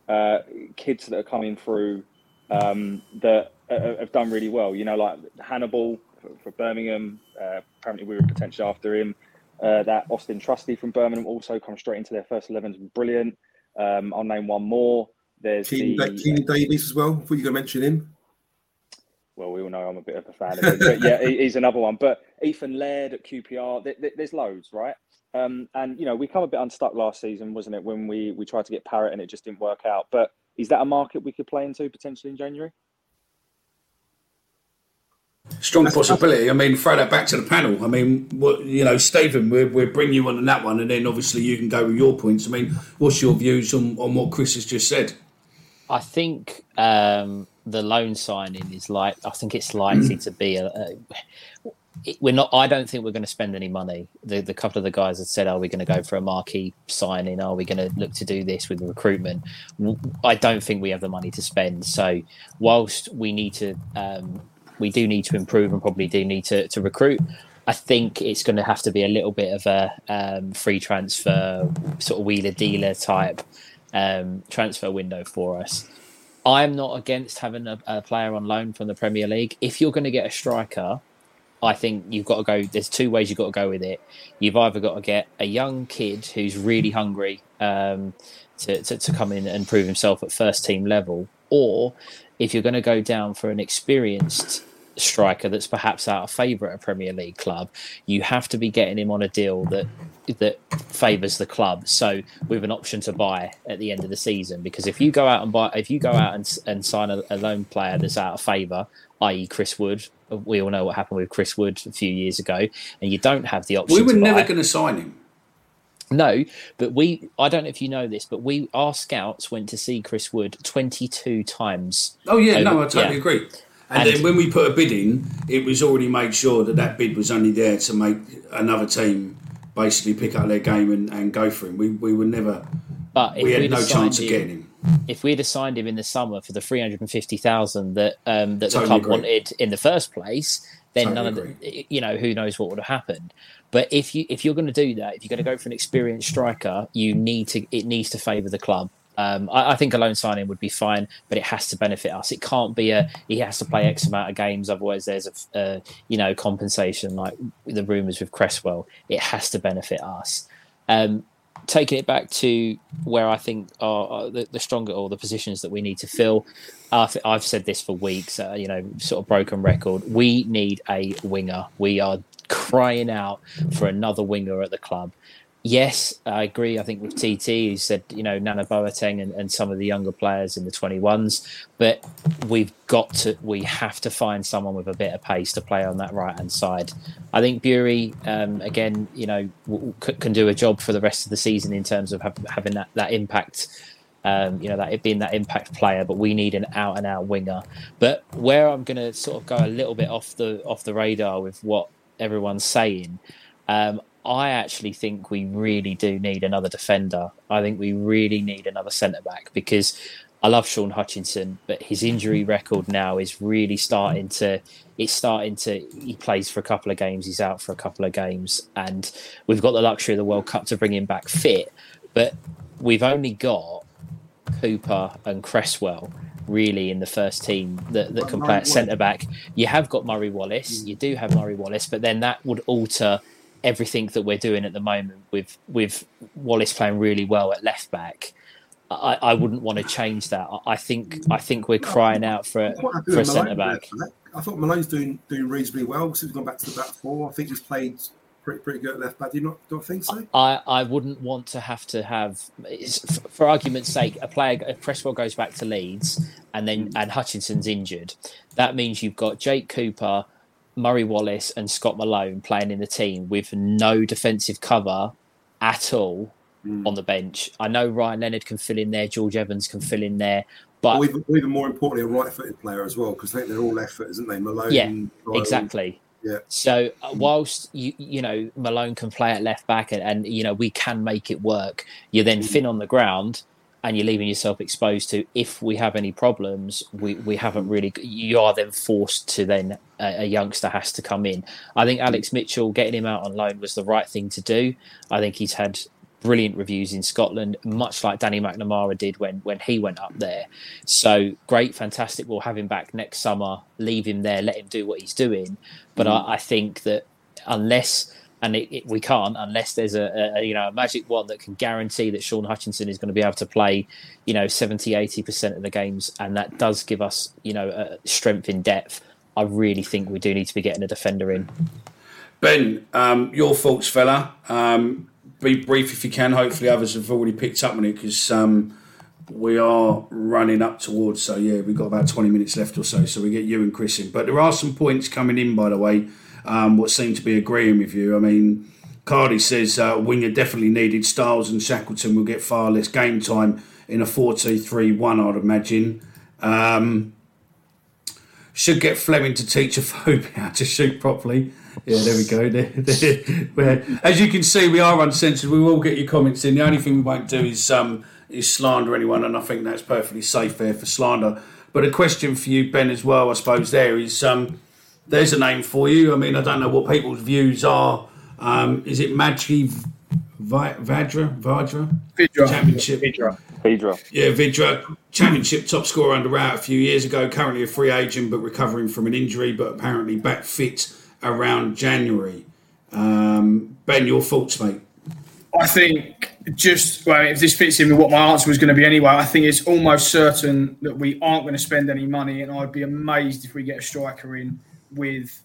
[SPEAKER 12] uh, kids that are coming through um, that uh, have done really well. You know, like Hannibal for, for Birmingham. Uh, apparently, we were potentially after him. Uh, that Austin Trusty from Birmingham also come straight into their first 11s. Brilliant. Um, I'll name one more. There's
[SPEAKER 11] Keinan,
[SPEAKER 12] the
[SPEAKER 11] Keinan Davis as well. I thought you were going to mention him.
[SPEAKER 12] Well, we all know I'm a bit of a fan of him, but yeah, he's another one. But Ethan Laird at QPR, th- th- there's loads, right? Um, and you know, we come a bit unstuck last season, wasn't it, when we we tried to get Parrott and it just didn't work out. But is that a market we could play into potentially in January?
[SPEAKER 8] Strong possibility. I mean, throw that back to the panel. I mean, what you know, Stephen, we'll, we'll bring you on that one, and then obviously you can go with your points. I mean, what's your views on, on what Chris has just said?
[SPEAKER 7] I think um, the loan signing is like. I think it's likely to be a. a we're not. I don't think we're going to spend any money. The, the couple of the guys had said, "Are we going to go for a marquee signing? Are we going to look to do this with recruitment?" I don't think we have the money to spend. So, whilst we need to, um, we do need to improve and probably do need to, to recruit. I think it's going to have to be a little bit of a um, free transfer, sort of wheeler dealer type um, transfer window for us. I'm not against having a, a player on loan from the Premier League. If you're going to get a striker, I think you've got to go. There's two ways you've got to go with it. You've either got to get a young kid who's really hungry um, to, to, to come in and prove himself at first team level, or if you're going to go down for an experienced striker that's perhaps out of favour at a Premier League club, you have to be getting him on a deal that that favours the club. So with an option to buy at the end of the season, because if you go out and buy, if you go out and, and sign a, a loan player that's out of favour, i.e. Chris Wood, we all know what happened with Chris Wood a few years ago, and you don't have the option.
[SPEAKER 8] We were never going to sign him.
[SPEAKER 7] no, but we, I don't know if you know this, but we, our scouts went to see Chris Wood 22 times.
[SPEAKER 8] Oh yeah, no, I totally
[SPEAKER 7] yeah.
[SPEAKER 8] agree. And,
[SPEAKER 7] And-
[SPEAKER 8] then when we put a bid in, it was already made sure that that bid was only there to make another team basically pick up their game and, and go for him. We we were never.
[SPEAKER 7] But if
[SPEAKER 8] we had no chance
[SPEAKER 7] signed
[SPEAKER 8] of getting him.
[SPEAKER 7] If we'd have signed him in the summer for the 350,000 that, um, that the club
[SPEAKER 8] agree.
[SPEAKER 7] wanted in the first place, then
[SPEAKER 8] Totally
[SPEAKER 7] none of the, you know, who knows what would have happened. But if you if you're going to do that, if you're going to go for an experienced striker, you need to it needs to favour the club. Um, I, I think a loan signing would be fine, but it has to benefit us. It can't be a he has to play X amount of games, otherwise there's a, a you know compensation like the rumours with Cresswell. It has to benefit us. Um, taking it back to where I think are, are the, the stronger or the positions that we need to fill. I've, I've said this for weeks, uh, you know, sort of broken record. We need a winger. We are crying out for another winger at the club. Yes, I agree. I think with TT, who said, you know, Nana Boateng and, and some of the younger players in the 21s, but we've got to, we have to find someone with a bit of pace to play on that right hand side. I think Burey, um, again, you know, w- c- can do a job for the rest of the season in terms of have, having that, that impact um, you know, that it being that impact player, but we need an out and out winger. But where I'm going to sort of go a little bit off the off the radar with what everyone's saying, um, I actually think we really do need another defender. I think we really need another centre back because I love Sean Hutchinson, but his injury mm-hmm. record now is really starting to. It's starting to. He plays for a couple of games. He's out for a couple of games, and we've got the luxury of the World Cup to bring him back fit. But we've only got Cooper and Cresswell really in the first team that, that can play at centre back. You have got Murray Wallace, mm. you do have Murray Wallace, but then that would alter everything that we're doing at the moment with with Wallace playing really well at left back. I, I wouldn't want to change that. I- think I think we're crying out for for a centre back.
[SPEAKER 11] I thought Malone's doing doing reasonably well since he's gone back to the back four. I think he's played pretty pretty good at left back. Do you not don't think so?
[SPEAKER 7] I, I wouldn't want to have to have, for argument's sake, a player, if Cresswell goes back to Leeds and then mm. and Hutchinson's injured, that means you've got Jake Cooper, Murray Wallace, and Scott Malone playing in the team with no defensive cover at all on the bench. I know Ryan Leonard can fill in there, George Evans can fill in there, but
[SPEAKER 11] or even, or even more importantly, a right-footed player as well because they're all left-footers, aren't they? Malone,
[SPEAKER 7] yeah, exactly.
[SPEAKER 11] Yeah.
[SPEAKER 7] So uh, whilst you you know Malone can play at left back and, and you know we can make it work, you're then thin on the ground and you're leaving yourself exposed to if we have any problems, we, we haven't really. You are then forced to then a, a youngster has to come in. I think Alex Mitchell getting him out on loan was the right thing to do. I think he's had brilliant reviews in Scotland, much like Danny McNamara did when when he went up there. So great, fantastic. We'll have him back next summer. Leave him there, let him do what he's doing. But mm-hmm. I, I think that unless and it, it, we can't unless there's a, a you know a magic wand that can guarantee that Sean Hutchinson is going to be able to play you know 70 80 percent of the games and that does give us you know uh, strength in depth I really think we do need to be getting a defender in
[SPEAKER 8] Ben, um, your thoughts, fella. Um, be brief if you can. Hopefully, others have already picked up on it because um, we are running up towards. So yeah, we've got about twenty minutes left or so. So we get you and Chris in. But there are some points coming in, by the way. Um, what seem to be agreeing with you. I mean, Cardi says uh, winger definitely needed. Styles and Shackleton will get far less game time in a 4-2-3-1, I'd imagine. Um, should get Flemming to teach a phobia how to shoot properly. Yeah, there we go. As you can see, we are uncensored. We will get your comments in. The only thing we won't do is um, is slander anyone, and I think that's perfectly safe there for slander. But a question for you, Ben, as well, I suppose. There is um, there's a name for you. I mean, I don't know what people's views are. Um, is it Maggi Vi- Vadra? Vadra?
[SPEAKER 9] Vydra.
[SPEAKER 8] Championship.
[SPEAKER 12] Vydra.
[SPEAKER 8] Yeah, Vydra, championship top scorer under Rowett a few years ago. Currently a free agent, but recovering from an injury, but apparently back fit around January. Um, ben, your thoughts, mate?
[SPEAKER 9] I think just well, if this fits in with what my answer was going to be anyway, I think it's almost certain that we aren't going to spend any money, and I'd be amazed if we get a striker in with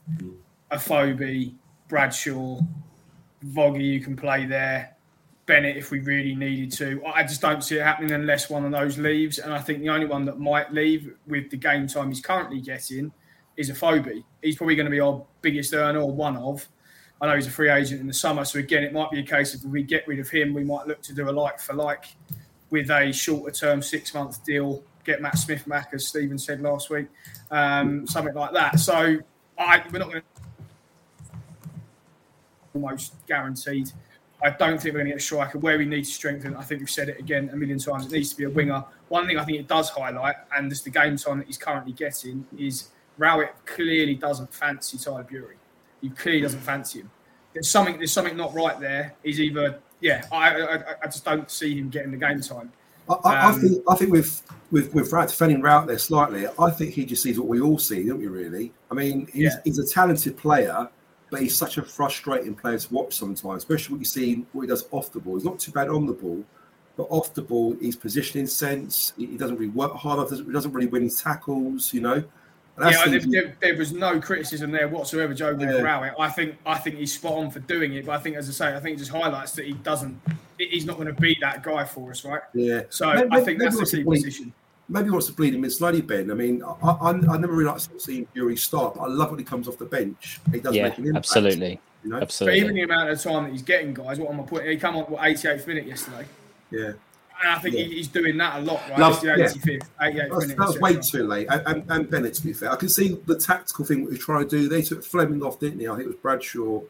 [SPEAKER 9] Afobe, Bradshaw, Voggy, you can play there, Bennett if we really needed to. I just don't see it happening unless one of those leaves, and I think the only one that might leave with the game time he's currently getting is Afobe. He's probably going to be our biggest earner or one of. I know he's a free agent in the summer, so again, it might be a case of if we get rid of him, we might look to do a like for like with a shorter term six month deal. Get Matt Smith back, as Stephen said last week, um, something like that. So We're not going to almost guaranteed. I don't think we're going to get a striker where we need to strengthen. I think we've said it again a million times. It needs to be a winger. One thing I think it does highlight, and just the game time that he's currently getting, is Rowett clearly doesn't fancy Tyler Burey. He clearly doesn't fancy him. There's something. There's something not right there. He's either yeah. I I, I just don't see him getting the game time.
[SPEAKER 11] I, I, I
[SPEAKER 9] Um,
[SPEAKER 11] think I think with with with defending Rowett there slightly, I think he just sees what we all see, don't we? Really, I mean, he's,
[SPEAKER 9] Yeah.
[SPEAKER 11] he's a talented player, but he's such a frustrating player to watch sometimes, especially what you see what he does off the ball. He's not too bad on the ball, but off the ball, his positioning sense, he, he doesn't really work hard. enough, Doesn't, he doesn't really win tackles, you know. And that's
[SPEAKER 9] yeah, there, there, there was no criticism there whatsoever, Joe, with
[SPEAKER 11] Yeah.
[SPEAKER 9] Rowett. I think I think he's spot on for doing it, but I think, as I say, I think it just highlights that he doesn't. He's not going to be that guy for us, right?
[SPEAKER 11] Yeah.
[SPEAKER 9] So
[SPEAKER 11] Maybe-
[SPEAKER 9] I think
[SPEAKER 11] maybe
[SPEAKER 9] that's the
[SPEAKER 11] wants to
[SPEAKER 9] key
[SPEAKER 11] bleed-
[SPEAKER 9] position.
[SPEAKER 11] Maybe he wants to bleed him in slowly, Ben. I mean, I, I, I never really like seeing Burey start, but I love when he comes off the bench. He does
[SPEAKER 7] yeah
[SPEAKER 11] make an impact.
[SPEAKER 7] absolutely
[SPEAKER 11] You know?
[SPEAKER 9] But even the amount of time that he's getting, guys, what am I putting? He came on what 88th minute yesterday,
[SPEAKER 11] Yeah.
[SPEAKER 9] And I think
[SPEAKER 11] Yeah.
[SPEAKER 9] he's doing that a lot, right?
[SPEAKER 11] Love-
[SPEAKER 9] it's the
[SPEAKER 11] yeah.
[SPEAKER 9] 85th, 88th
[SPEAKER 11] That's,
[SPEAKER 9] minute.
[SPEAKER 11] that way too late. And, and, and Bennett, to be fair, I can see the tactical thing what he's trying to do. They took Flemming off, didn't they? I think it was Bradshaw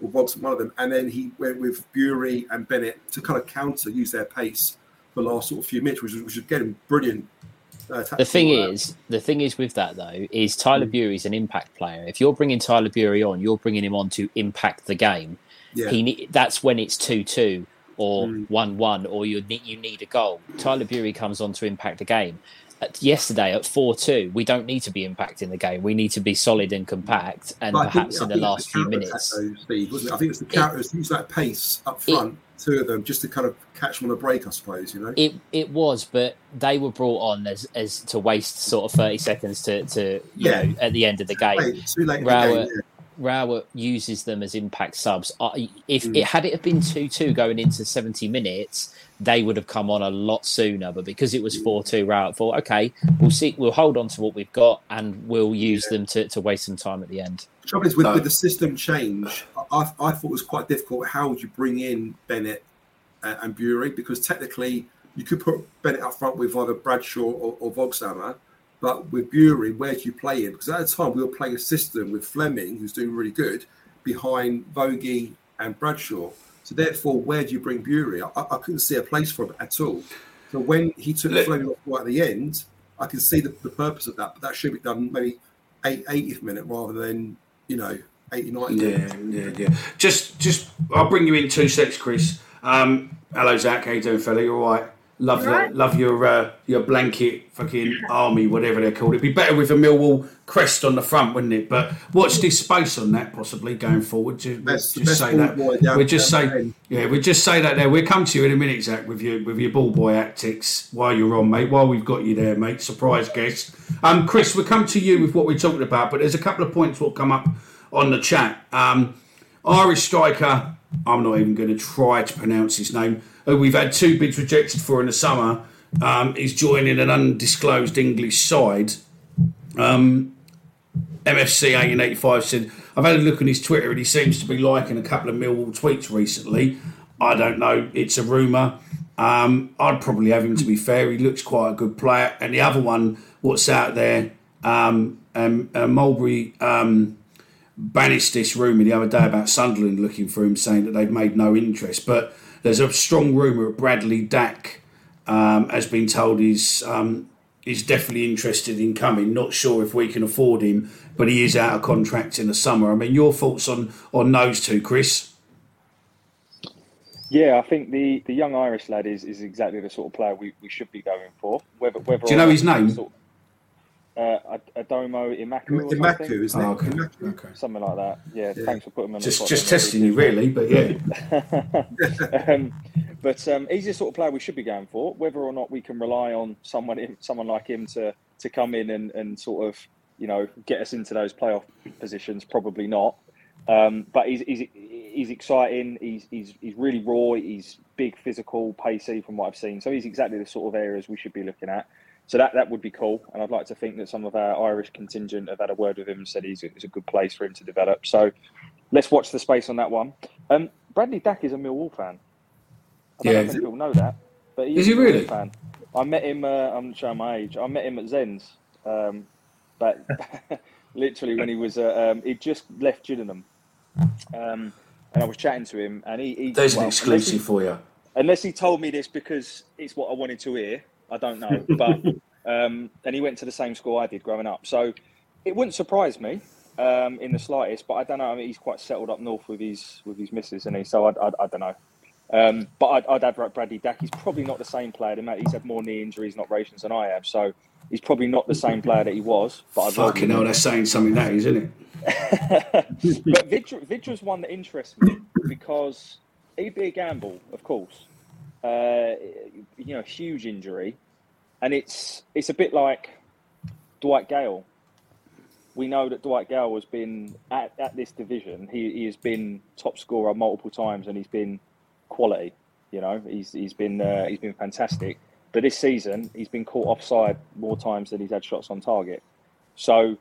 [SPEAKER 11] or Bogson, one of them. And then he went with Burey and Bennett to kind of counter, use their pace for the last sort of few minutes, which was, which was getting brilliant. Uh,
[SPEAKER 7] the thing
[SPEAKER 11] tactical, uh,
[SPEAKER 7] is the thing is with that though is Tyler Burey's an impact player if you're bringing Tyler Burey on you're bringing him on to impact the game
[SPEAKER 11] Yeah.
[SPEAKER 7] he ne- that's when it's 2-2 or hmm. 1-1 or you need you need a goal Tyler Burey comes on to impact the game at- yesterday at four two. We don't need to be impacting the game. We need to be solid and compact, and
[SPEAKER 11] But think-
[SPEAKER 7] perhaps
[SPEAKER 11] I
[SPEAKER 7] in the
[SPEAKER 11] think it
[SPEAKER 7] last few minutes.
[SPEAKER 11] though, Steve, wasn't it? I think it was the counters, use that pace up front, two of them, just to kind of catch them on a break, I suppose. You know.
[SPEAKER 7] It it was, but they were brought on as as to waste sort of thirty seconds to to you
[SPEAKER 11] Yeah.
[SPEAKER 7] know at the end of the game.
[SPEAKER 11] late- too late in the game,
[SPEAKER 7] Rowett uses them as impact subs. If
[SPEAKER 11] Mm.
[SPEAKER 7] it had it have been two two going into seventy minutes, they would have come on a lot sooner. But because it was four two, Rowett thought, okay, we'll see, we'll hold on to what we've got, and we'll use them to, to waste some time at the end.
[SPEAKER 11] The trouble is with,
[SPEAKER 7] No.
[SPEAKER 11] with the system change, I, I thought it was quite difficult. How would you bring in Bennett and, and Burey? Because technically, you could put Bennett up front with either Bradshaw or, or Voglsammer, but with Burey, where do you play him? Because at the time, we were playing a system with Flemming, who's doing really good, behind Vogie and Bradshaw. So therefore, where do you bring Burey? I, I couldn't see a place for him at all. So when he took Flemming off right at the end, I can see the, the purpose of that, but that should be done maybe eight, 80th minute rather than, you know, 80, 90
[SPEAKER 8] Yeah, yeah, yeah. Just, just, I'll bring you in two secs, Chris. Um, hello, Zach. How you doing, fella? You all right? Love,
[SPEAKER 13] You
[SPEAKER 8] your,
[SPEAKER 13] right?
[SPEAKER 8] love your, uh, your blanket, fucking army, whatever they're called. It'd be better with a Millwall crest on the front, wouldn't it? But watch this space on that, possibly going forward. Just,
[SPEAKER 11] Best-
[SPEAKER 8] just
[SPEAKER 11] best
[SPEAKER 8] say that.
[SPEAKER 11] boy down-
[SPEAKER 8] we just say,
[SPEAKER 11] the end.
[SPEAKER 8] yeah, we just say that there. We'll come to you in a minute, Zach, with your with your ball boy tactics while you're on, mate. While we've got you there, mate. Surprise guest. Um, Chris, we'll come to you with what we're talking about, but there's a couple of points will come up on the chat. Um, Irish striker, I'm not even going to try to pronounce his name, who we've had two bids rejected for in the summer, um, joining an undisclosed English side. Um, MFC 1885 said, I've had a look on his Twitter and he seems to be liking a couple of Millwall tweets recently. I don't know, it's a rumour. Um, I'd probably have him to be fair. He looks quite a good player. And the other one, what's out there, um, um, uh, Mulberry um, banished this rumour the other day about Sunderland looking for him, saying that they've made no interest. But there's a strong rumour that Bradley Dack um, has been told he's um, is definitely interested in coming. Not sure if we can afford him, but he is out of contract in the summer. I mean, your thoughts on on those two, Chris?
[SPEAKER 12] Yeah, I think the, the young Irish lad is, is exactly the sort of player we, we should be going for. Whether whether
[SPEAKER 8] Do you know his name?
[SPEAKER 12] Sort uh, Ad- Aidomo Emakhu. or
[SPEAKER 11] Emakhu,
[SPEAKER 12] something?
[SPEAKER 11] isn't it?
[SPEAKER 8] Oh, okay. okay.
[SPEAKER 12] Something like that. Yeah, thanks for putting me on the
[SPEAKER 8] Just
[SPEAKER 12] spot
[SPEAKER 8] just testing you, really, but yeah.
[SPEAKER 12] um, but um, he's the sort of player we should be going for. Whether or not we can rely on someone someone like him to to come in and, and sort of you know get us into those playoff positions, probably not. Um, but he's, he's he's exciting. He's, he's he's really raw. He's big, physical, pacey from what I've seen. So he's exactly the sort of areas we should be looking at. So that, that would be cool. And I'd like to think that some of our Irish contingent have had a word with him and said he's a, he's a good place for him to develop. So let's watch the space on that one. Um, Bradley Dack is a Millwall fan. I don't
[SPEAKER 8] Yeah.
[SPEAKER 12] know if people know that, but
[SPEAKER 8] Is
[SPEAKER 12] a
[SPEAKER 8] he really?
[SPEAKER 12] Fan. I met him. Uh, I'm showing my age. I met him at Zen's, um, but literally when he was uh, um, he'd just left Gillingham, um, and I was chatting to him, and he, he
[SPEAKER 8] There's
[SPEAKER 12] well,
[SPEAKER 8] an exclusive
[SPEAKER 12] he-
[SPEAKER 8] for you.
[SPEAKER 12] unless he told me this because it's what I wanted to hear. I don't know, but um, and he went to the same school I did growing up, so it wouldn't surprise me um, in the slightest. But I don't know. I mean, he's quite settled up north with his with his missus, and he so I, I, I don't know. Um, but I'd, I'd add Bradley Dack. He's probably not the same player. He's had more knee injuries and operations than I have, so he's probably not the same player that he was. But I'd
[SPEAKER 8] Fucking hell, that's saying something, that is, isn't it?
[SPEAKER 12] but Vydra, Vydra's one that interests me because it'd be a gamble, of course. Uh, you know, huge injury, and it's it's a bit like Dwight Gayle. We know that Dwight Gayle has been at, at this division. He, he has been top scorer multiple times, and he's been quality. You know, he's he's been uh, he's been fantastic. But this season, he's been caught offside more times than he's had shots on target. So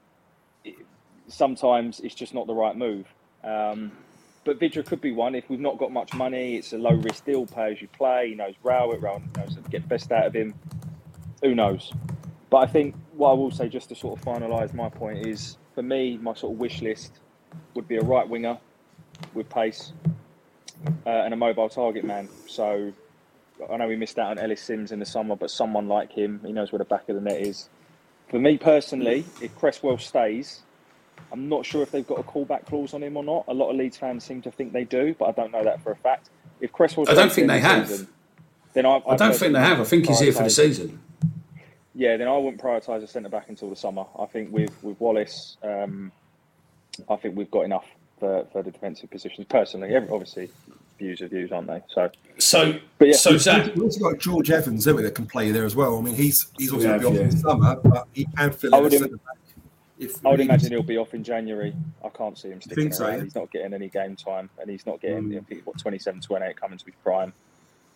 [SPEAKER 12] sometimes it's just not the right move. Um, but Vydra could be one if we've not got much money. It's a low risk deal, pay as you play. He knows Rowett, Rowett knows how to get the best out of him. Who knows? But I think what I will say, just to sort of finalise my point, is for me, my sort of wish list would be a right winger with pace uh, and a mobile target man. So I know we missed out on Ellis Simms in the summer, but someone like him, he knows where the back of the net is. For me personally, if Cresswell stays, I'm not sure if they've got a callback clause on him or not. A lot of Leeds fans seem to think they do, but I don't know that for a fact. If Cresswell,
[SPEAKER 8] I don't think they
[SPEAKER 12] end
[SPEAKER 8] have.
[SPEAKER 12] season, then I,
[SPEAKER 8] I don't think they have. I think he's here for the season.
[SPEAKER 12] yeah, then I wouldn't prioritise a centre back until the summer. I think with with Wallace, um, I think we've got enough for, for the defensive positions. Personally, obviously, views are views, aren't they? So,
[SPEAKER 8] so,
[SPEAKER 12] but yeah,
[SPEAKER 8] so Zach,
[SPEAKER 11] We've also got George Evans, haven't we, that can play there as well. I mean, he's he's also
[SPEAKER 8] We
[SPEAKER 11] going to be
[SPEAKER 8] have,
[SPEAKER 11] off in
[SPEAKER 8] yeah.
[SPEAKER 11] the summer, but he can fill
[SPEAKER 12] I
[SPEAKER 11] in
[SPEAKER 12] would
[SPEAKER 11] a
[SPEAKER 12] im-
[SPEAKER 11] centre back. If
[SPEAKER 12] I would
[SPEAKER 11] we-
[SPEAKER 12] imagine he'll be off in January. I can't see him sticking
[SPEAKER 11] think so,
[SPEAKER 12] around.
[SPEAKER 11] yeah?
[SPEAKER 12] He's not getting any game time, and he's not getting.
[SPEAKER 11] Mm.
[SPEAKER 12] I think what 27, 28 coming to his prime.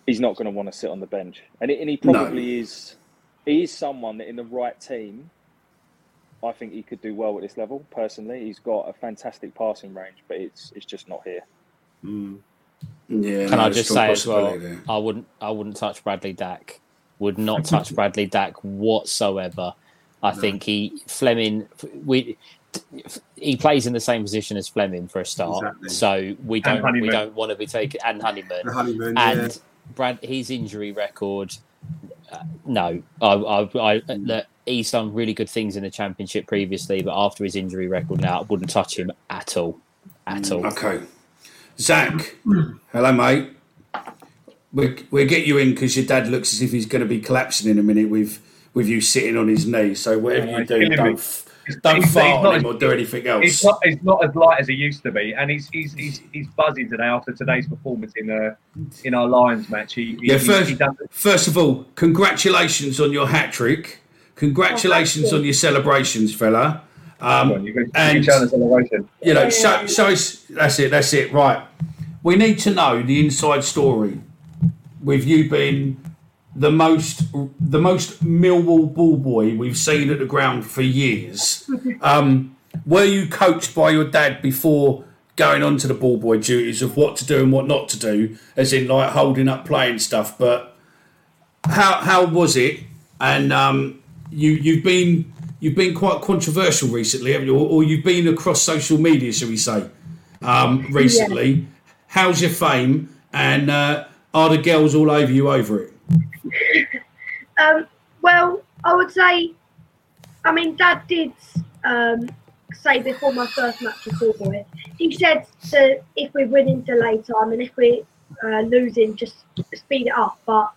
[SPEAKER 12] He's not going to want to sit on the bench, and, he- and he
[SPEAKER 8] No.
[SPEAKER 12] probably is. He is someone that in the right team, I think he could do well at this level. Personally, he's got a fantastic passing range, but it's it's just not here.
[SPEAKER 11] Mm.
[SPEAKER 8] Yeah,
[SPEAKER 13] Can
[SPEAKER 8] no,
[SPEAKER 13] I just say as well,
[SPEAKER 8] possibility there.
[SPEAKER 13] I wouldn't, I wouldn't touch Bradley Dack. Would not touch Bradley Dack whatsoever. I think he Flemming. We he plays in the same position as Flemming for a start,
[SPEAKER 11] Exactly.
[SPEAKER 13] so we don't we don't want to be taking and Honeyman
[SPEAKER 11] The Honeyman,
[SPEAKER 13] and
[SPEAKER 11] yeah.
[SPEAKER 13] Brad his injury record. Uh, no, I, I, I look, he's done really good things in the championship previously, but after his injury record now, I wouldn't touch him at all, at all.
[SPEAKER 8] Okay. Zach, hello, mate. We we'll get you in because your dad looks as if he's going to be collapsing in a minute with with you sitting on his knee. So whatever
[SPEAKER 10] Oh,
[SPEAKER 8] you do, don't f- don't
[SPEAKER 10] He's- he's
[SPEAKER 8] fart
[SPEAKER 10] not
[SPEAKER 8] on him
[SPEAKER 10] as-
[SPEAKER 8] or do anything else.
[SPEAKER 10] He's not, it's not as light as he used to be, and he's he's he's, he's buzzing today after today's performance in uh, in our Lions match. He, he,
[SPEAKER 8] Yeah,
[SPEAKER 10] he-
[SPEAKER 8] first,
[SPEAKER 10] he done,
[SPEAKER 8] first of all, congratulations on your hat trick. Congratulations
[SPEAKER 10] you.
[SPEAKER 8] on your celebrations, fella. Um,
[SPEAKER 10] you can
[SPEAKER 8] and
[SPEAKER 10] show the celebration.
[SPEAKER 8] you know, so so that's it, that's it. Right, we need to know the inside story with you being the most the most Millwall ball boy we've seen at the ground for years. Um, were you coached by your dad before going on to the ball boy duties of what to do and what not to do, as in like holding up playing stuff? But how how was it? And um, you you've been you've been quite controversial recently, haven't you? Or, or you've been across social media, shall we say, um, recently. How's your fame? And uh, are the girls all over you over it?
[SPEAKER 14] Um, well, I would say, I mean, Dad did um, say before my first match with Ball Boy, he said that if we're winning delay time and if we're uh, losing, just speed it up. But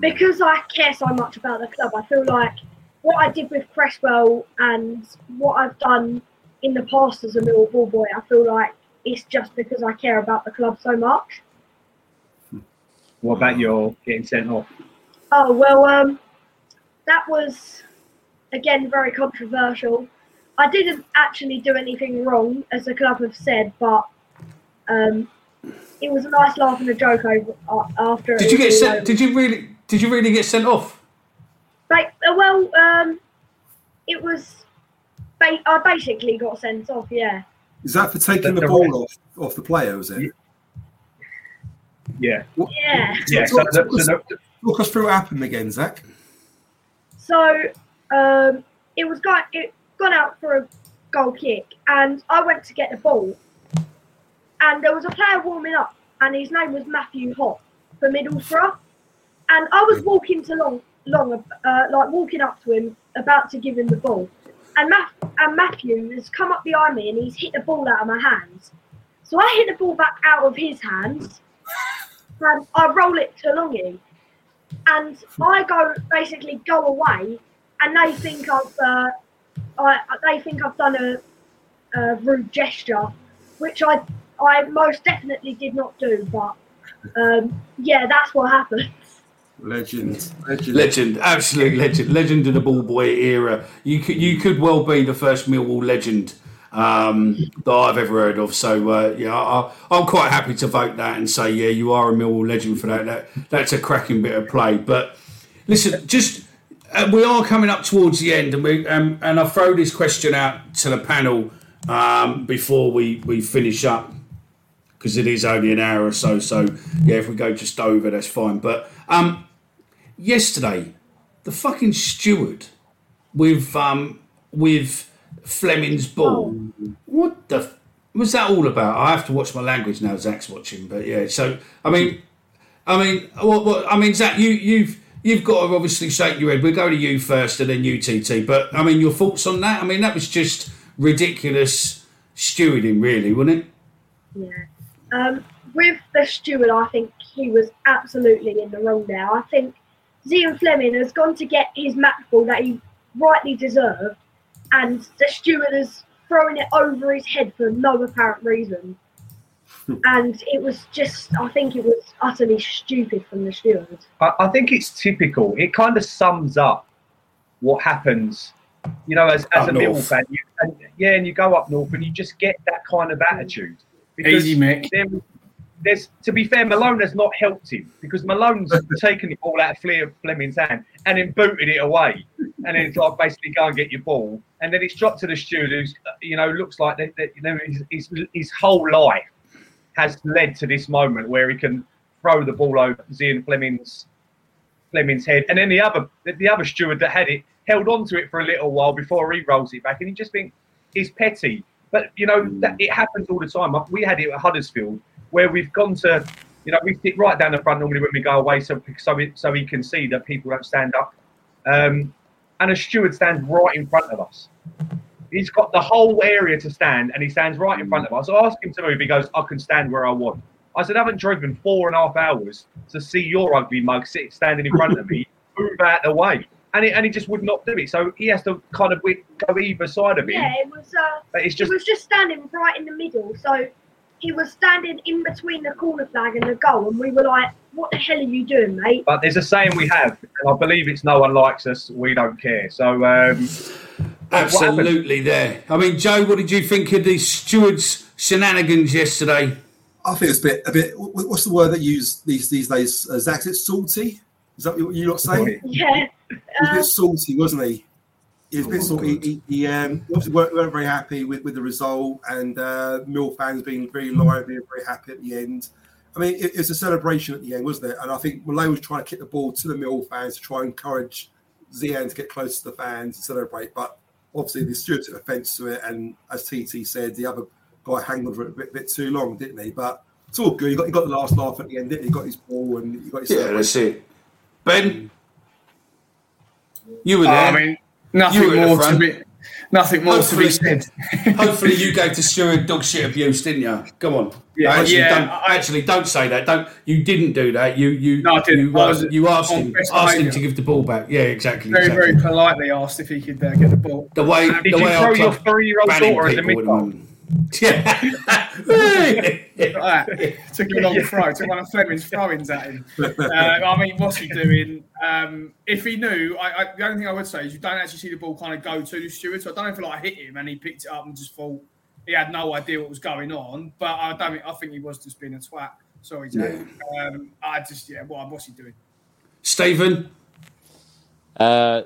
[SPEAKER 14] because I care so much about the club, I feel like what I did with Cresswell and what I've done in the past as a Millwall Ball Boy, I feel like it's just because I care about the club so much.
[SPEAKER 10] What about your getting sent off?
[SPEAKER 14] Oh well, um, that was again very controversial. I didn't actually do anything wrong, as the club have said, but um, it was a nice laugh and a joke over uh, after. it
[SPEAKER 8] Did you get sent?
[SPEAKER 14] over.
[SPEAKER 8] Did you really? Did you really get sent off?
[SPEAKER 14] Like, uh, well, um, it was. Ba- I basically got sent off. Yeah.
[SPEAKER 11] Is that for taking the
[SPEAKER 10] The- the
[SPEAKER 11] ball off, off the player, was it?
[SPEAKER 10] Yeah.
[SPEAKER 14] Yeah.
[SPEAKER 10] Yeah. So,
[SPEAKER 11] Talk,
[SPEAKER 10] the,
[SPEAKER 11] talk
[SPEAKER 10] so
[SPEAKER 11] talk us through what happened again, Zach.
[SPEAKER 14] So um, it was going it gone out for a goal kick, and I went to get the ball, and there was a player warming up, and his name was Matthew Hoppe for Middlesbrough, and I was walking to long, long, uh, like walking up to him, about to give him the ball, and, Math- and Matthew has come up behind me, and he's hit the ball out of my hands, so I hit the ball back out of his hands, and I roll it to Longy and I go basically go away, and they think I've uh, I, they think I've done a, a rude gesture, which I I most definitely did not do. But um, yeah, that's what happened.
[SPEAKER 11] Legend. Legend.
[SPEAKER 8] Legend, absolute legend, legend of the ball boy era. You could you could well be the first Millwall legend um, that I've ever heard of. So uh, yeah, I, I'm quite happy to vote that and say yeah, you are a Millwall legend for that. That that's a cracking bit of play. But listen, just uh, we are coming up towards the end, and we um, and I throw this question out to the panel um, before we we finish up because it is only an hour or so. So yeah, if we go just over, that's fine. But um, yesterday, the fucking steward with um with Flemming's ball. What the f- was that all about? I have to watch my language now. Zach's watching, but yeah. So I mean, I mean, what, what I mean, Zach, you you've. You've got to obviously shake your head. We'll go to you first and then you, TT. But I mean, your thoughts on that? I mean, that was just ridiculous stewarding, really, wasn't it?
[SPEAKER 14] Yeah. Um, with the steward, I think he was absolutely in the wrong there. I think Zian Flemming has gone to get his match ball that he rightly deserved, and the steward is throwing it over his head for no apparent reason. Hmm. and it was just, I think it was utterly stupid from the steward.
[SPEAKER 10] I, I think it's typical. It kind of sums up what happens, you know, as, as
[SPEAKER 8] Up
[SPEAKER 10] a Middle
[SPEAKER 8] north.
[SPEAKER 10] fan. You, and, yeah, and you go up north and you just get that kind of hmm. attitude.
[SPEAKER 9] Easy, Mick.
[SPEAKER 10] There, there's, to be fair, Malone has not helped him because Malone's taken the ball out of Fle- Flemming's hand and then booted it away. And then it's like basically go and get your ball. And then it's dropped to the steward who's, you know, looks like that, that, you know, his, his, his whole life has led to this moment where he can throw the ball over Zian Flemming's Flemming's head, and then the other the other steward that had it held on to it for a little while before he rolls it back, and you just think he's petty. But you know that it happens all the time. We had it at Huddersfield where we've gone to, you know, we sit right down the front normally when we go away, so so it, so he can see that people don't stand up, um, and a steward stands right in front of us. He's got the whole area to stand, and he stands right in front of us. I ask him to move. He goes, "I can stand where I want." I said, "I haven't driven four and a half hours to see your ugly mug sit standing in front of me. Move out the way." And he, and he just would not do it. So he has to kind of go either side of him.
[SPEAKER 14] Yeah, it was. Uh,
[SPEAKER 10] But it's just-
[SPEAKER 14] he was just standing right in the middle. So he was standing in between the corner flag and the goal, and we were like, "What the hell are you doing, mate?"
[SPEAKER 10] But there's a saying we have, and I believe it's no one likes us, we don't care. So um,
[SPEAKER 8] Absolutely there. I mean, Joe, what did you think of the stewards' shenanigans yesterday?
[SPEAKER 11] I think it's a bit, a bit. What's the word that you use these these days? Uh, Zach, is it salty? Is that what you're not saying?
[SPEAKER 14] Yeah.
[SPEAKER 11] He was a bit salty, wasn't he? He was a bit salty. He, he, um, obviously weren't, weren't very happy with, with the result, and uh, Mill fans being very lively and very happy at the end. I mean, it, it's a celebration at the end, wasn't it? And I think Malay was trying to kick the ball to the Mill fans to try and encourage Zian to get close to the fans and celebrate. But obviously, the steward took offence to it, and as TT said, the other guy hanged on for a bit, bit too long, didn't he? But it's all good. He got, he got the last laugh at the end, didn't he? He got his ball and he got his
[SPEAKER 8] Yeah, that's it. Ben, you were
[SPEAKER 9] Oh,
[SPEAKER 8] there.
[SPEAKER 9] I mean, nothing
[SPEAKER 8] You the
[SPEAKER 9] more to be, nothing more to be said.
[SPEAKER 8] hopefully, you gave to Stewart dog shit abuse, didn't you? Come on.
[SPEAKER 9] Yeah,
[SPEAKER 8] actually,
[SPEAKER 9] yeah,
[SPEAKER 8] Don't, actually, don't say that. Don't. You didn't do that. You you
[SPEAKER 9] No, I didn't.
[SPEAKER 8] You,
[SPEAKER 9] I
[SPEAKER 8] uh,
[SPEAKER 9] was
[SPEAKER 8] you asked him asked him to give the ball back. Yeah, exactly.
[SPEAKER 9] Very,
[SPEAKER 8] exactly.
[SPEAKER 9] very politely asked if he could uh, get the ball.
[SPEAKER 8] The way
[SPEAKER 9] Did
[SPEAKER 8] the
[SPEAKER 9] you
[SPEAKER 8] way
[SPEAKER 9] throw your three-year-old daughter in the
[SPEAKER 8] people at
[SPEAKER 9] mid-goal?
[SPEAKER 8] moment. Yeah.
[SPEAKER 9] Like that. Took a long throw. Took one of Flemming's throw-ins at him. Uh, I mean, what's he doing? Um, if he knew, I, I, the only thing I would say is you don't actually see the ball kind of go to the steward. So I don't know if it like hit him and he picked it up and just thought he had no idea what was going on. But I don't. Think, I think he was just being a twat. Sorry, Jay. Um, I just yeah. What what's he doing?
[SPEAKER 8] Stephen.
[SPEAKER 13] Uh,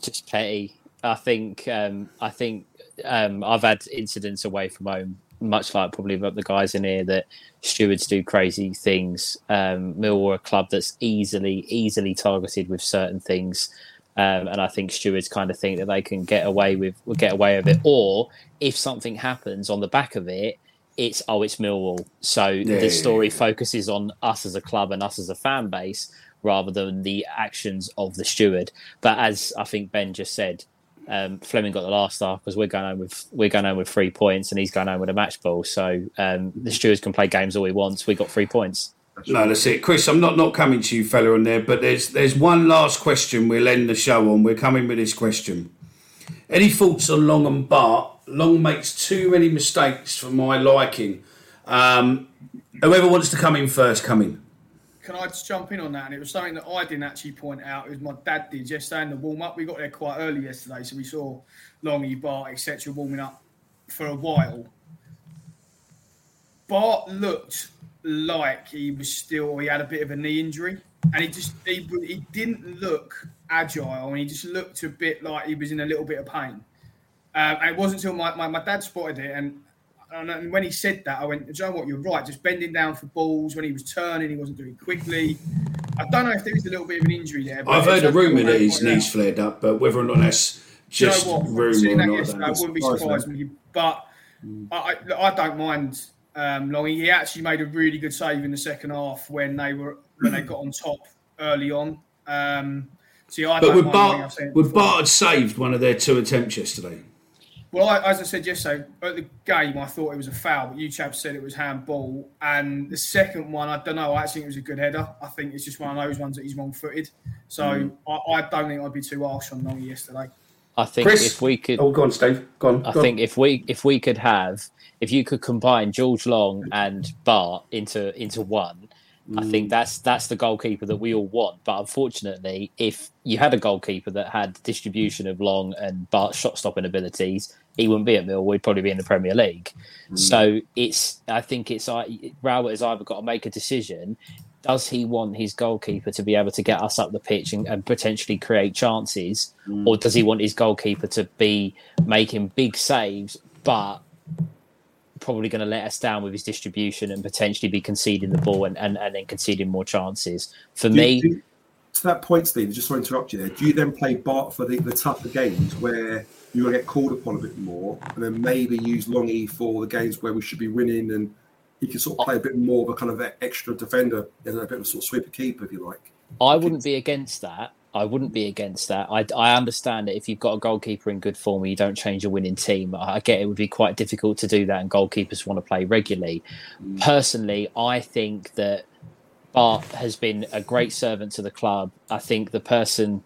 [SPEAKER 13] just petty. I think. Um, I think um, I've had incidents away from home, much like probably the guys in here, that stewards do crazy things. Um, Mill are a club that's easily, easily targeted with certain things. Um, and I think stewards kind of think that they can get away with get away with it, or if something happens on the back of it, it's oh, it's Millwall. So
[SPEAKER 8] Yeah,
[SPEAKER 13] the
[SPEAKER 8] yeah,
[SPEAKER 13] story focuses on us as a club and us as a fan base rather than the actions of the steward. But as I think Ben just said, um, Flemming got the last laugh because we're going home with we're going home with three points and he's going home with a match ball. So um, the stewards can play games all he wants. We got three points.
[SPEAKER 8] No, that's it, Chris. I'm not not coming to you, fella, on there, but there's there's one last question. We'll end the show on. We're coming with this question. Any thoughts on Long and Bart? Long makes too many mistakes for my liking. Um, whoever wants to come in first, come in.
[SPEAKER 9] Can I just jump in on that? And it was something that I didn't actually point out. It was my dad did yesterday in the warm up. We got there quite early yesterday, so we saw Longy, Bart, etc. warming up for a while. Bart looked like he was still, he had a bit of a knee injury, and he just he, he didn't look agile, and he just looked a bit like he was in a little bit of pain. Um, it wasn't until my, my, my dad spotted it, and, and then when he said that, I went, "Do you know what? You're right. Just bending down for balls when he was turning, he wasn't doing quickly. I don't know if there is a little bit of an injury there. but
[SPEAKER 8] I've heard a rumour that his knees
[SPEAKER 9] out.
[SPEAKER 8] flared up, but whether or not that's
[SPEAKER 9] Do you know
[SPEAKER 8] just rumour or not, I
[SPEAKER 9] yesterday, I wouldn't be surprised me. But I, I, I don't mind um, Longy. He actually made a really good save in the second half when they were when they got on top early on. Um, see, I
[SPEAKER 8] But
[SPEAKER 9] don't
[SPEAKER 8] would
[SPEAKER 9] mind Longy, I've
[SPEAKER 8] Bart, would. Bart had saved one of their two attempts yesterday?
[SPEAKER 9] Well, I, as I said yesterday, at the game, I thought it was a foul, but you chaps said it was handball. And the second one, I don't know. I actually think it was a good header. I think it's just one of those ones that he's wrong footed. So
[SPEAKER 8] Mm.
[SPEAKER 9] I, I don't think I'd be too harsh on Longy yesterday.
[SPEAKER 7] I think
[SPEAKER 8] Chris?
[SPEAKER 7] if we could,
[SPEAKER 8] Oh, go on, Steve. Go on.
[SPEAKER 7] I
[SPEAKER 8] go on.
[SPEAKER 7] think if we if we could have if you could combine George Long and Bart into into one, I
[SPEAKER 8] Mm.
[SPEAKER 7] think that's that's the goalkeeper that we all want. But unfortunately, if you had a goalkeeper that had distribution of Long and Bart's shot stopping abilities, he wouldn't be at Mill. We'd probably be in the Premier League.
[SPEAKER 8] Mm.
[SPEAKER 7] So it's I think it's like Rowett has either got to make a decision. Does he want his goalkeeper to be able to get us up the pitch and, and potentially create chances,
[SPEAKER 8] Mm.
[SPEAKER 7] or does he want his goalkeeper to be making big saves, but probably going to let us down with his distribution and potentially be conceding the ball and, and, and then conceding more chances? For
[SPEAKER 11] Do-
[SPEAKER 7] me,
[SPEAKER 11] do- to that point, Steve, just to interrupt you there, do you then play Bart for the, the tougher games where you're going to get called upon a bit more and then maybe use Longy for the games where we should be winning and he can sort of play a bit more of a kind of extra defender and a bit of a sort of sweeper keeper, if you like?
[SPEAKER 7] I wouldn't be against that. I wouldn't be against that. I, I understand that if you've got a goalkeeper in good form, you don't change a winning team. I get it would be quite difficult to do that, and goalkeepers want to play regularly. Mm. Personally, I think that Bart has been a great servant to the club. I think the person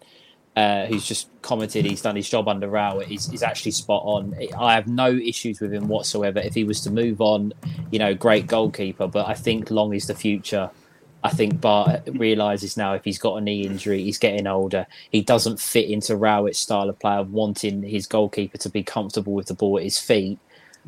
[SPEAKER 7] uh, who's just commented he's done his job under Rowett is, is actually spot on. I have no issues with him whatsoever. If he was to move on, you know, great goalkeeper, but I think Long is the future. I think Bart realizes now if he's got a knee injury, he's getting older. He doesn't fit into Rowett's style of play of wanting his goalkeeper to be comfortable with the ball at his feet.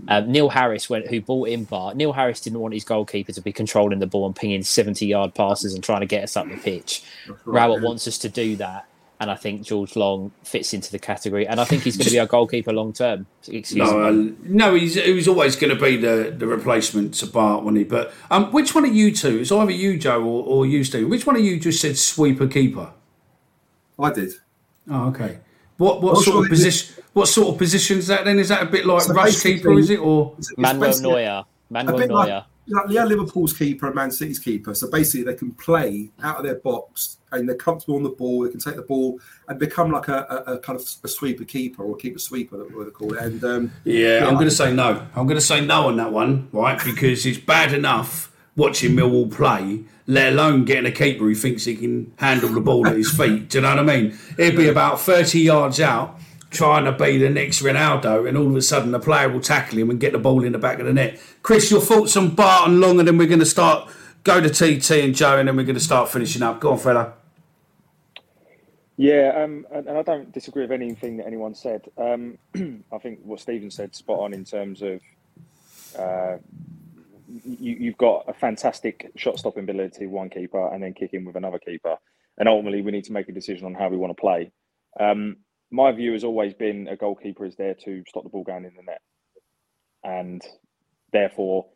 [SPEAKER 7] Um, Neil Harris, went, who bought in Bart, Neil Harris didn't want his goalkeeper to be controlling the ball and pinging 70 yard passes and trying to get us up the pitch.
[SPEAKER 8] right,
[SPEAKER 7] Rowett
[SPEAKER 8] yeah.
[SPEAKER 7] wants us to do that. And I think George Long fits into the category. And I think he's going to be our goalkeeper long term. Excuse
[SPEAKER 8] No,
[SPEAKER 7] me.
[SPEAKER 8] uh, no, he's he was always going to be the, the replacement to Bart, wasn't he? But um, which one of you two? It's either you, Joe, or, or you, Steve. Which one of you just said sweeper keeper?
[SPEAKER 11] I did.
[SPEAKER 8] Oh, okay. What what
[SPEAKER 11] Well,
[SPEAKER 8] sort
[SPEAKER 11] sure,
[SPEAKER 8] of
[SPEAKER 11] it-
[SPEAKER 8] position? What sort of position is that? Then is that a bit like
[SPEAKER 11] So
[SPEAKER 8] rush keeper? Is it or
[SPEAKER 11] It's- it's
[SPEAKER 7] Manuel Neuer.
[SPEAKER 11] a
[SPEAKER 7] Manuel
[SPEAKER 11] bit
[SPEAKER 7] Neuer.
[SPEAKER 11] like, like yeah, Liverpool's keeper and Man City's keeper. So basically, they can play out of their box and they're comfortable on the ball. They can take the ball and become like a, a, a kind of a sweeper keeper or a keeper sweeper, that what they call it. And um,
[SPEAKER 8] Yeah, I'm going to say no. I'm going to say no on that one, right? Because it's bad enough watching Millwall play, let alone getting a keeper who thinks he can handle the ball at his feet. Do you know what I mean? He'd be about 30 yards out trying to be the next Ronaldo, and all of a sudden the player will tackle him and get the ball in the back of the net. Chris, your thoughts on Barton Long, and then we're going to start, go to TT and Joe, and then we're going to start finishing up. Go on, fella.
[SPEAKER 12] Yeah, um, and, and I don't disagree with anything that anyone said. Um, I think what Stephen said spot on in terms of uh, you, you've got a fantastic shot stopping ability, one keeper, and then kick in with another keeper. And ultimately, we need to make a decision on how we want to play. Um, my view has always been a goalkeeper is there to stop the ball going in the net, and therefore,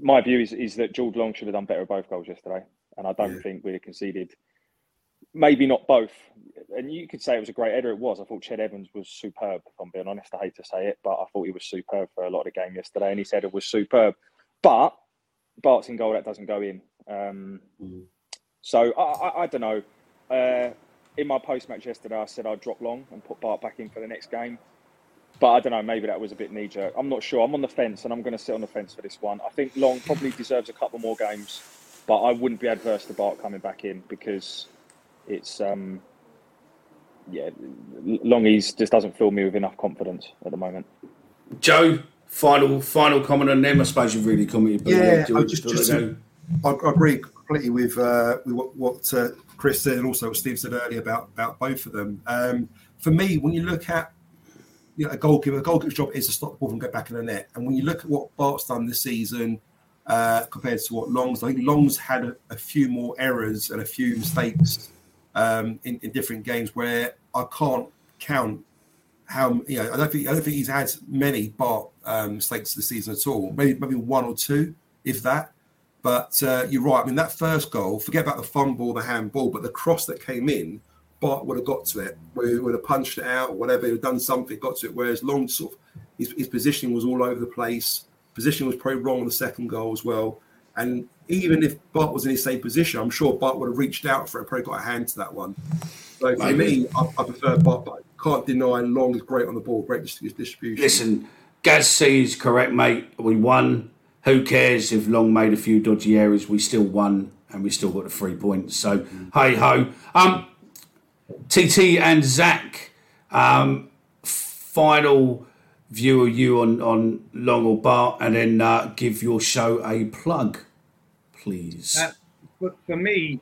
[SPEAKER 12] my view is, is that George Long should have done better at both goals yesterday, and I don't think we'd have conceded. Maybe not both, and you could say it was a great header. It was. I thought Ched Evans was superb. If I'm being honest, I hate to say it, but I thought he was superb for a lot of the game yesterday, and his header was superb. But Bart's in goal, that doesn't go in. Um, so I, I, I don't know. Uh, in my post match yesterday, I said I'd drop long and put Bart back in for the next game. But I don't know. Maybe that was a bit knee jerk. I'm not sure. I'm on the fence, and I'm going to sit on the fence for this one. I think Long probably deserves a couple more games, but I wouldn't be adverse to Bart coming back in because it's um, yeah, Longies just doesn't fill me with enough confidence at the moment.
[SPEAKER 8] Joe, final final comment on them. I suppose you've really commented. but
[SPEAKER 11] Yeah,
[SPEAKER 8] do
[SPEAKER 11] I just, just
[SPEAKER 8] wanna
[SPEAKER 11] I, I agree completely with uh, with what, what uh, Chris said and also what Steve said earlier about about both of them. Um, for me, when you look at you know, a goalkeeper, a goalkeeper's job is to stop the ball and get back in the net. And when you look at what Bart's done this season uh, compared to what Long's, I think Long's had a, a few more errors and a few mistakes um, in, in different games where I can't count how you know I don't think I don't think he's had many Bart um, mistakes this season at all. Maybe maybe one or two, if that. But uh, you're right. I mean, that first goal, forget about the fumble, the handball, but the cross that came in, Bart would have got to it. Would, would have punched it out, or whatever. He'd have done something, got to it. Whereas Long sort of his, his positioning was all over the place. Position was probably wrong on the second goal as well. And even if Bart was in his same position, I'm sure Bart would have reached out for it, probably got a hand to that one. So for me, I, I prefer Bart back can't deny Long is great on the ball, great dis- distribution.
[SPEAKER 8] Listen, Gaz C is correct, mate. We won. Who cares if Long made a few dodgy errors? We still won, and we still got the three points. So hey ho. Um, TT and Zach. Um, final view of you on on Long or Bart, and then uh, give your show a plug, please.
[SPEAKER 10] Uh, for me,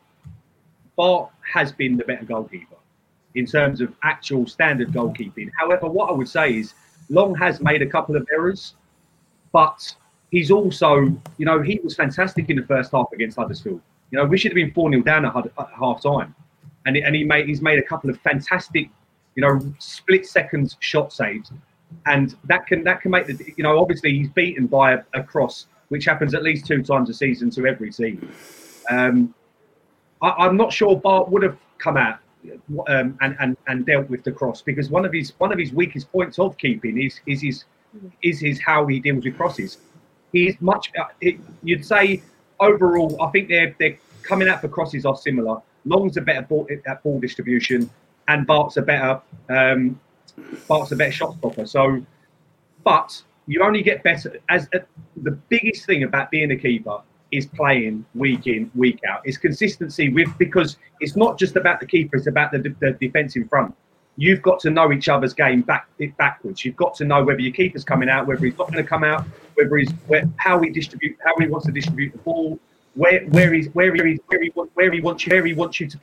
[SPEAKER 10] Bart has been the better goalkeeper in terms of actual standard goalkeeping. However, what I would say is Long has made a couple of errors, but he's also, you know, he was fantastic in the first half against Huddersfield. You know, we should have been 4 0 down at, at half time. And, and he made, he's made a couple of fantastic, you know, split seconds shot saves. And that can that can make the you know obviously he's beaten by a, a cross which happens at least two times a season to every team. Um, I, I'm not sure Bart would have come out um, and, and and dealt with the cross because one of his one of his weakest points of keeping is is his is his how he deals with crosses. He's much uh, it, you'd say overall. I think they're they're coming out for crosses are similar. Long's a better ball at ball distribution, and Bart's a better um, Bart's a better shot stopper. So, but you only get better as uh, the biggest thing about being a keeper is playing week in week out. It's consistency with because it's not just about the keeper; it's about the, the defense in front. You've got to know each other's game back backwards. You've got to know whether your keeper's coming out, whether he's not going to come out, whether he's where, how he distribute, how he wants to distribute the ball, where where he's where he where he where he wants you where he wants you to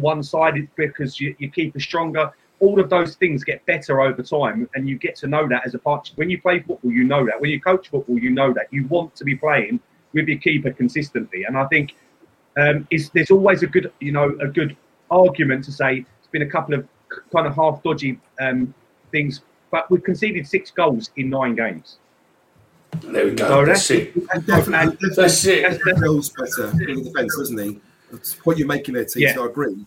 [SPEAKER 10] one sided because you, your keeper's stronger. All of those things get better over time, and you get to know that as a part. When you play football, you know that. When you coach football, you know that. You want to be playing with your keeper consistently, and I think um, there's always a good, you know, a good argument to say been a couple of kind of half dodgy um, things, but we've conceded six goals in nine games.
[SPEAKER 8] There we go.
[SPEAKER 10] So
[SPEAKER 8] that's,
[SPEAKER 10] that's-
[SPEAKER 8] it.
[SPEAKER 11] And definitely,
[SPEAKER 8] That's it.
[SPEAKER 11] definitely feels better in the defence, doesn't he? That's what you're making there, T.
[SPEAKER 10] Yeah.
[SPEAKER 11] So I agree.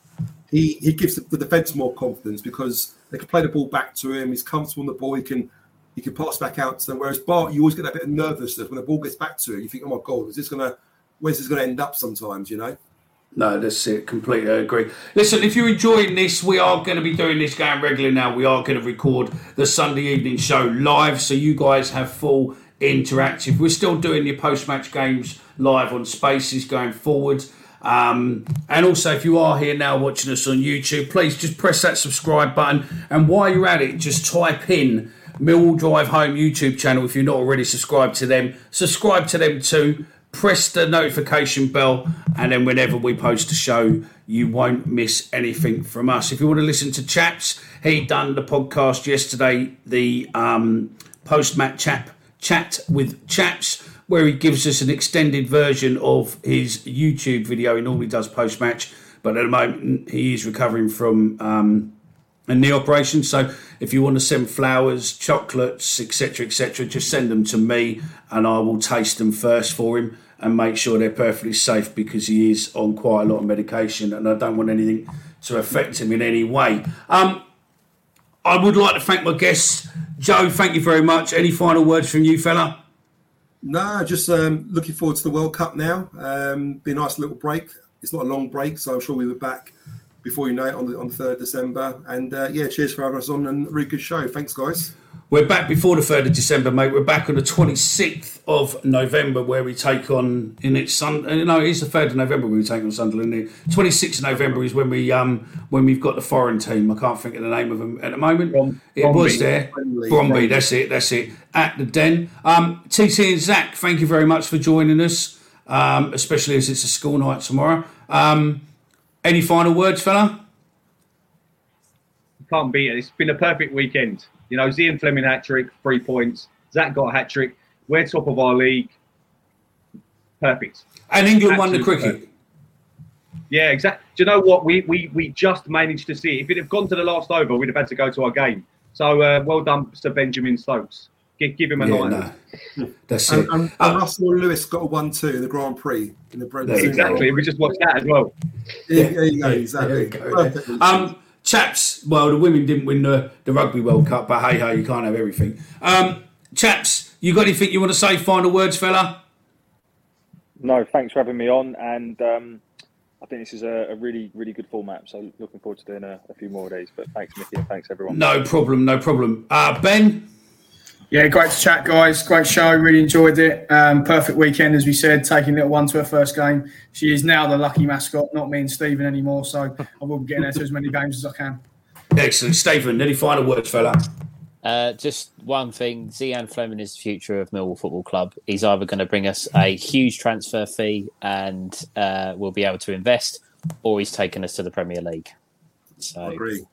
[SPEAKER 11] He he gives the, the defence more confidence because they can play the ball back to him. He's comfortable on the ball. He can he can pass back out to them. Whereas Bart, you always get that bit of nervousness when the ball gets back to him. You think, oh my god, is this gonna where's this gonna end up? Sometimes, you know.
[SPEAKER 8] No, that's it. Completely agree. Listen, if you're enjoying this, we are going to be doing this game regularly now. We are going to record the Sunday evening show live, so you guys have full interactive. We're still doing your post-match games live on Spaces going forward. Um, and also, if you are here now watching us on YouTube, please just press that subscribe button. And while you're at it, just type in Mill Drive Home YouTube channel if you're not already subscribed to them. Subscribe to them too. Press the notification bell, and then whenever we post a show, you won't miss anything from us. If you want to listen to Chaps, he done the podcast yesterday, the um, post match chap chat with Chaps, where he gives us an extended version of his YouTube video. He normally does post match, but at the moment he is recovering from um, a knee operation. So if you want to send flowers, chocolates, etc., etc., just send them to me, and I will taste them first for him and make sure they're perfectly safe because he is on quite a lot of medication, and I don't want anything to affect him in any way. Um, I would like to thank my guests. Joe, thank you very much. Any final words from you, fella?
[SPEAKER 11] No, just um, looking forward to the World Cup now. Um, be a nice little break. It's not a long break, so I'm sure we'll be back before you know it on the on the third December. And uh, yeah, cheers for having us on and really good show. Thanks, guys.
[SPEAKER 8] We're back before the 3rd of December, mate. We're back on the 26th of November where we take on, in its Sun, uh, no, it is the 3rd of November where we take on Sunderland. The 26th of November is when we um when we've got the foreign team. I can't think of the name of them at the moment. it
[SPEAKER 10] Bromby.
[SPEAKER 8] was there.
[SPEAKER 11] Bromley.
[SPEAKER 8] Bromby, that's it, that's it. At the Den. Um, TT and Zach, thank you very much for joining us, um, especially as it's a school night tomorrow. Um, any final words, fella?
[SPEAKER 10] can't beat it. It's been a perfect weekend. You know, Zian Flemming hat trick, three points. Zach got a hat trick. We're top of our league. Perfect.
[SPEAKER 8] And England won the cricket.
[SPEAKER 10] perfect. Yeah, exactly. Do you know what? We, we we just managed to see it. If it had gone to the last over, we'd have had to go to our game. So uh, well done, Sir Benjamin Stokes. Give, give him a
[SPEAKER 8] Yeah,
[SPEAKER 10] line.
[SPEAKER 8] no. That's
[SPEAKER 11] And,
[SPEAKER 8] it.
[SPEAKER 11] and, and Russell Lewis got a one-two in the Grand Prix in the Brent.
[SPEAKER 10] Exactly. We just watched that as well.
[SPEAKER 11] Yeah, there you go. Exactly.
[SPEAKER 8] There you go.
[SPEAKER 11] Perfect.
[SPEAKER 8] Um, chaps, well, the women didn't win the, the Rugby World Cup, but hey, hey, you can't have everything. Um, chaps, you got anything you want to say? Final words, fella?
[SPEAKER 12] No, thanks for having me on. And um, I think this is a, a really, really good format. So looking forward to doing a, a few more of these. But thanks, Mickey, and thanks everyone.
[SPEAKER 8] No problem, no problem. Uh, ben?
[SPEAKER 9] Yeah, great to chat, guys. Great show. Really enjoyed it. Um, perfect weekend, as we said, taking little one to her first game. She is now the lucky mascot, not me and Stephen anymore. So I will be getting her to as many games as I can.
[SPEAKER 8] Excellent. Stephen, any final words, fella?
[SPEAKER 13] Uh, just one thing: Zian Flemming is the future of Millwall Football Club. He's either going to bring us a huge transfer fee and uh, we'll be able to invest, or he's taken us to the Premier League. So,
[SPEAKER 8] I agree.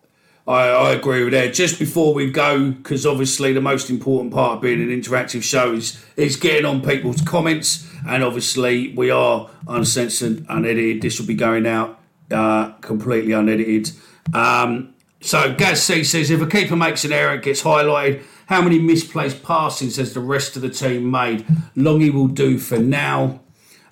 [SPEAKER 8] I, I agree with that. Just before we go, because obviously the most important part of being an interactive show is, is getting on people's comments, and obviously we are uncensored, unedited. This will be going out uh, completely unedited. Um, so Gaz C says if a keeper makes an error, it gets highlighted. How many misplaced passings has the rest of the team made? Longy will do for now.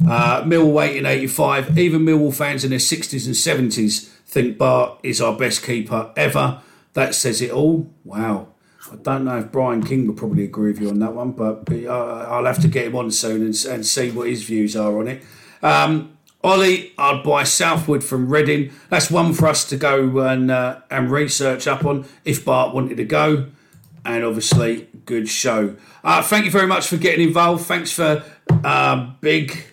[SPEAKER 8] Uh, Millwall 1885. Even Millwall fans in their 60s and 70s think Bart is our best keeper ever. That says it all. Wow. I don't know if Brian King would probably agree with you on that one, but uh, I'll have to get him on soon and, and see what his views are on it. Um, Ollie, I'd buy Southwood from Reading. That's one for us to go and uh, and research up on if Bart wanted to go. And obviously, good show. Uh, thank you very much for getting involved. Thanks for uh, big.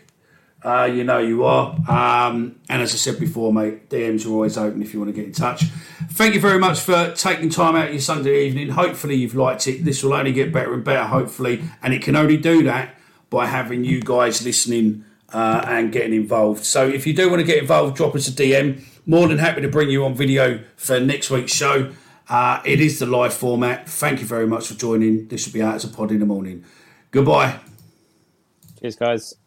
[SPEAKER 8] Uh, you know you are. Um, and as I said before, mate, DMs are always open if you want to get in touch. Thank you very much for taking time out of your Sunday evening. Hopefully, you've liked it. This will only get better and better, hopefully. And it can only do that by having you guys listening uh, and getting involved. So if you do want to get involved, drop us a DM. More than happy to bring you on video for next week's show. Uh, it is the live format. Thank you very much for joining. This will be out as a pod in the morning. Goodbye.
[SPEAKER 13] Cheers, guys.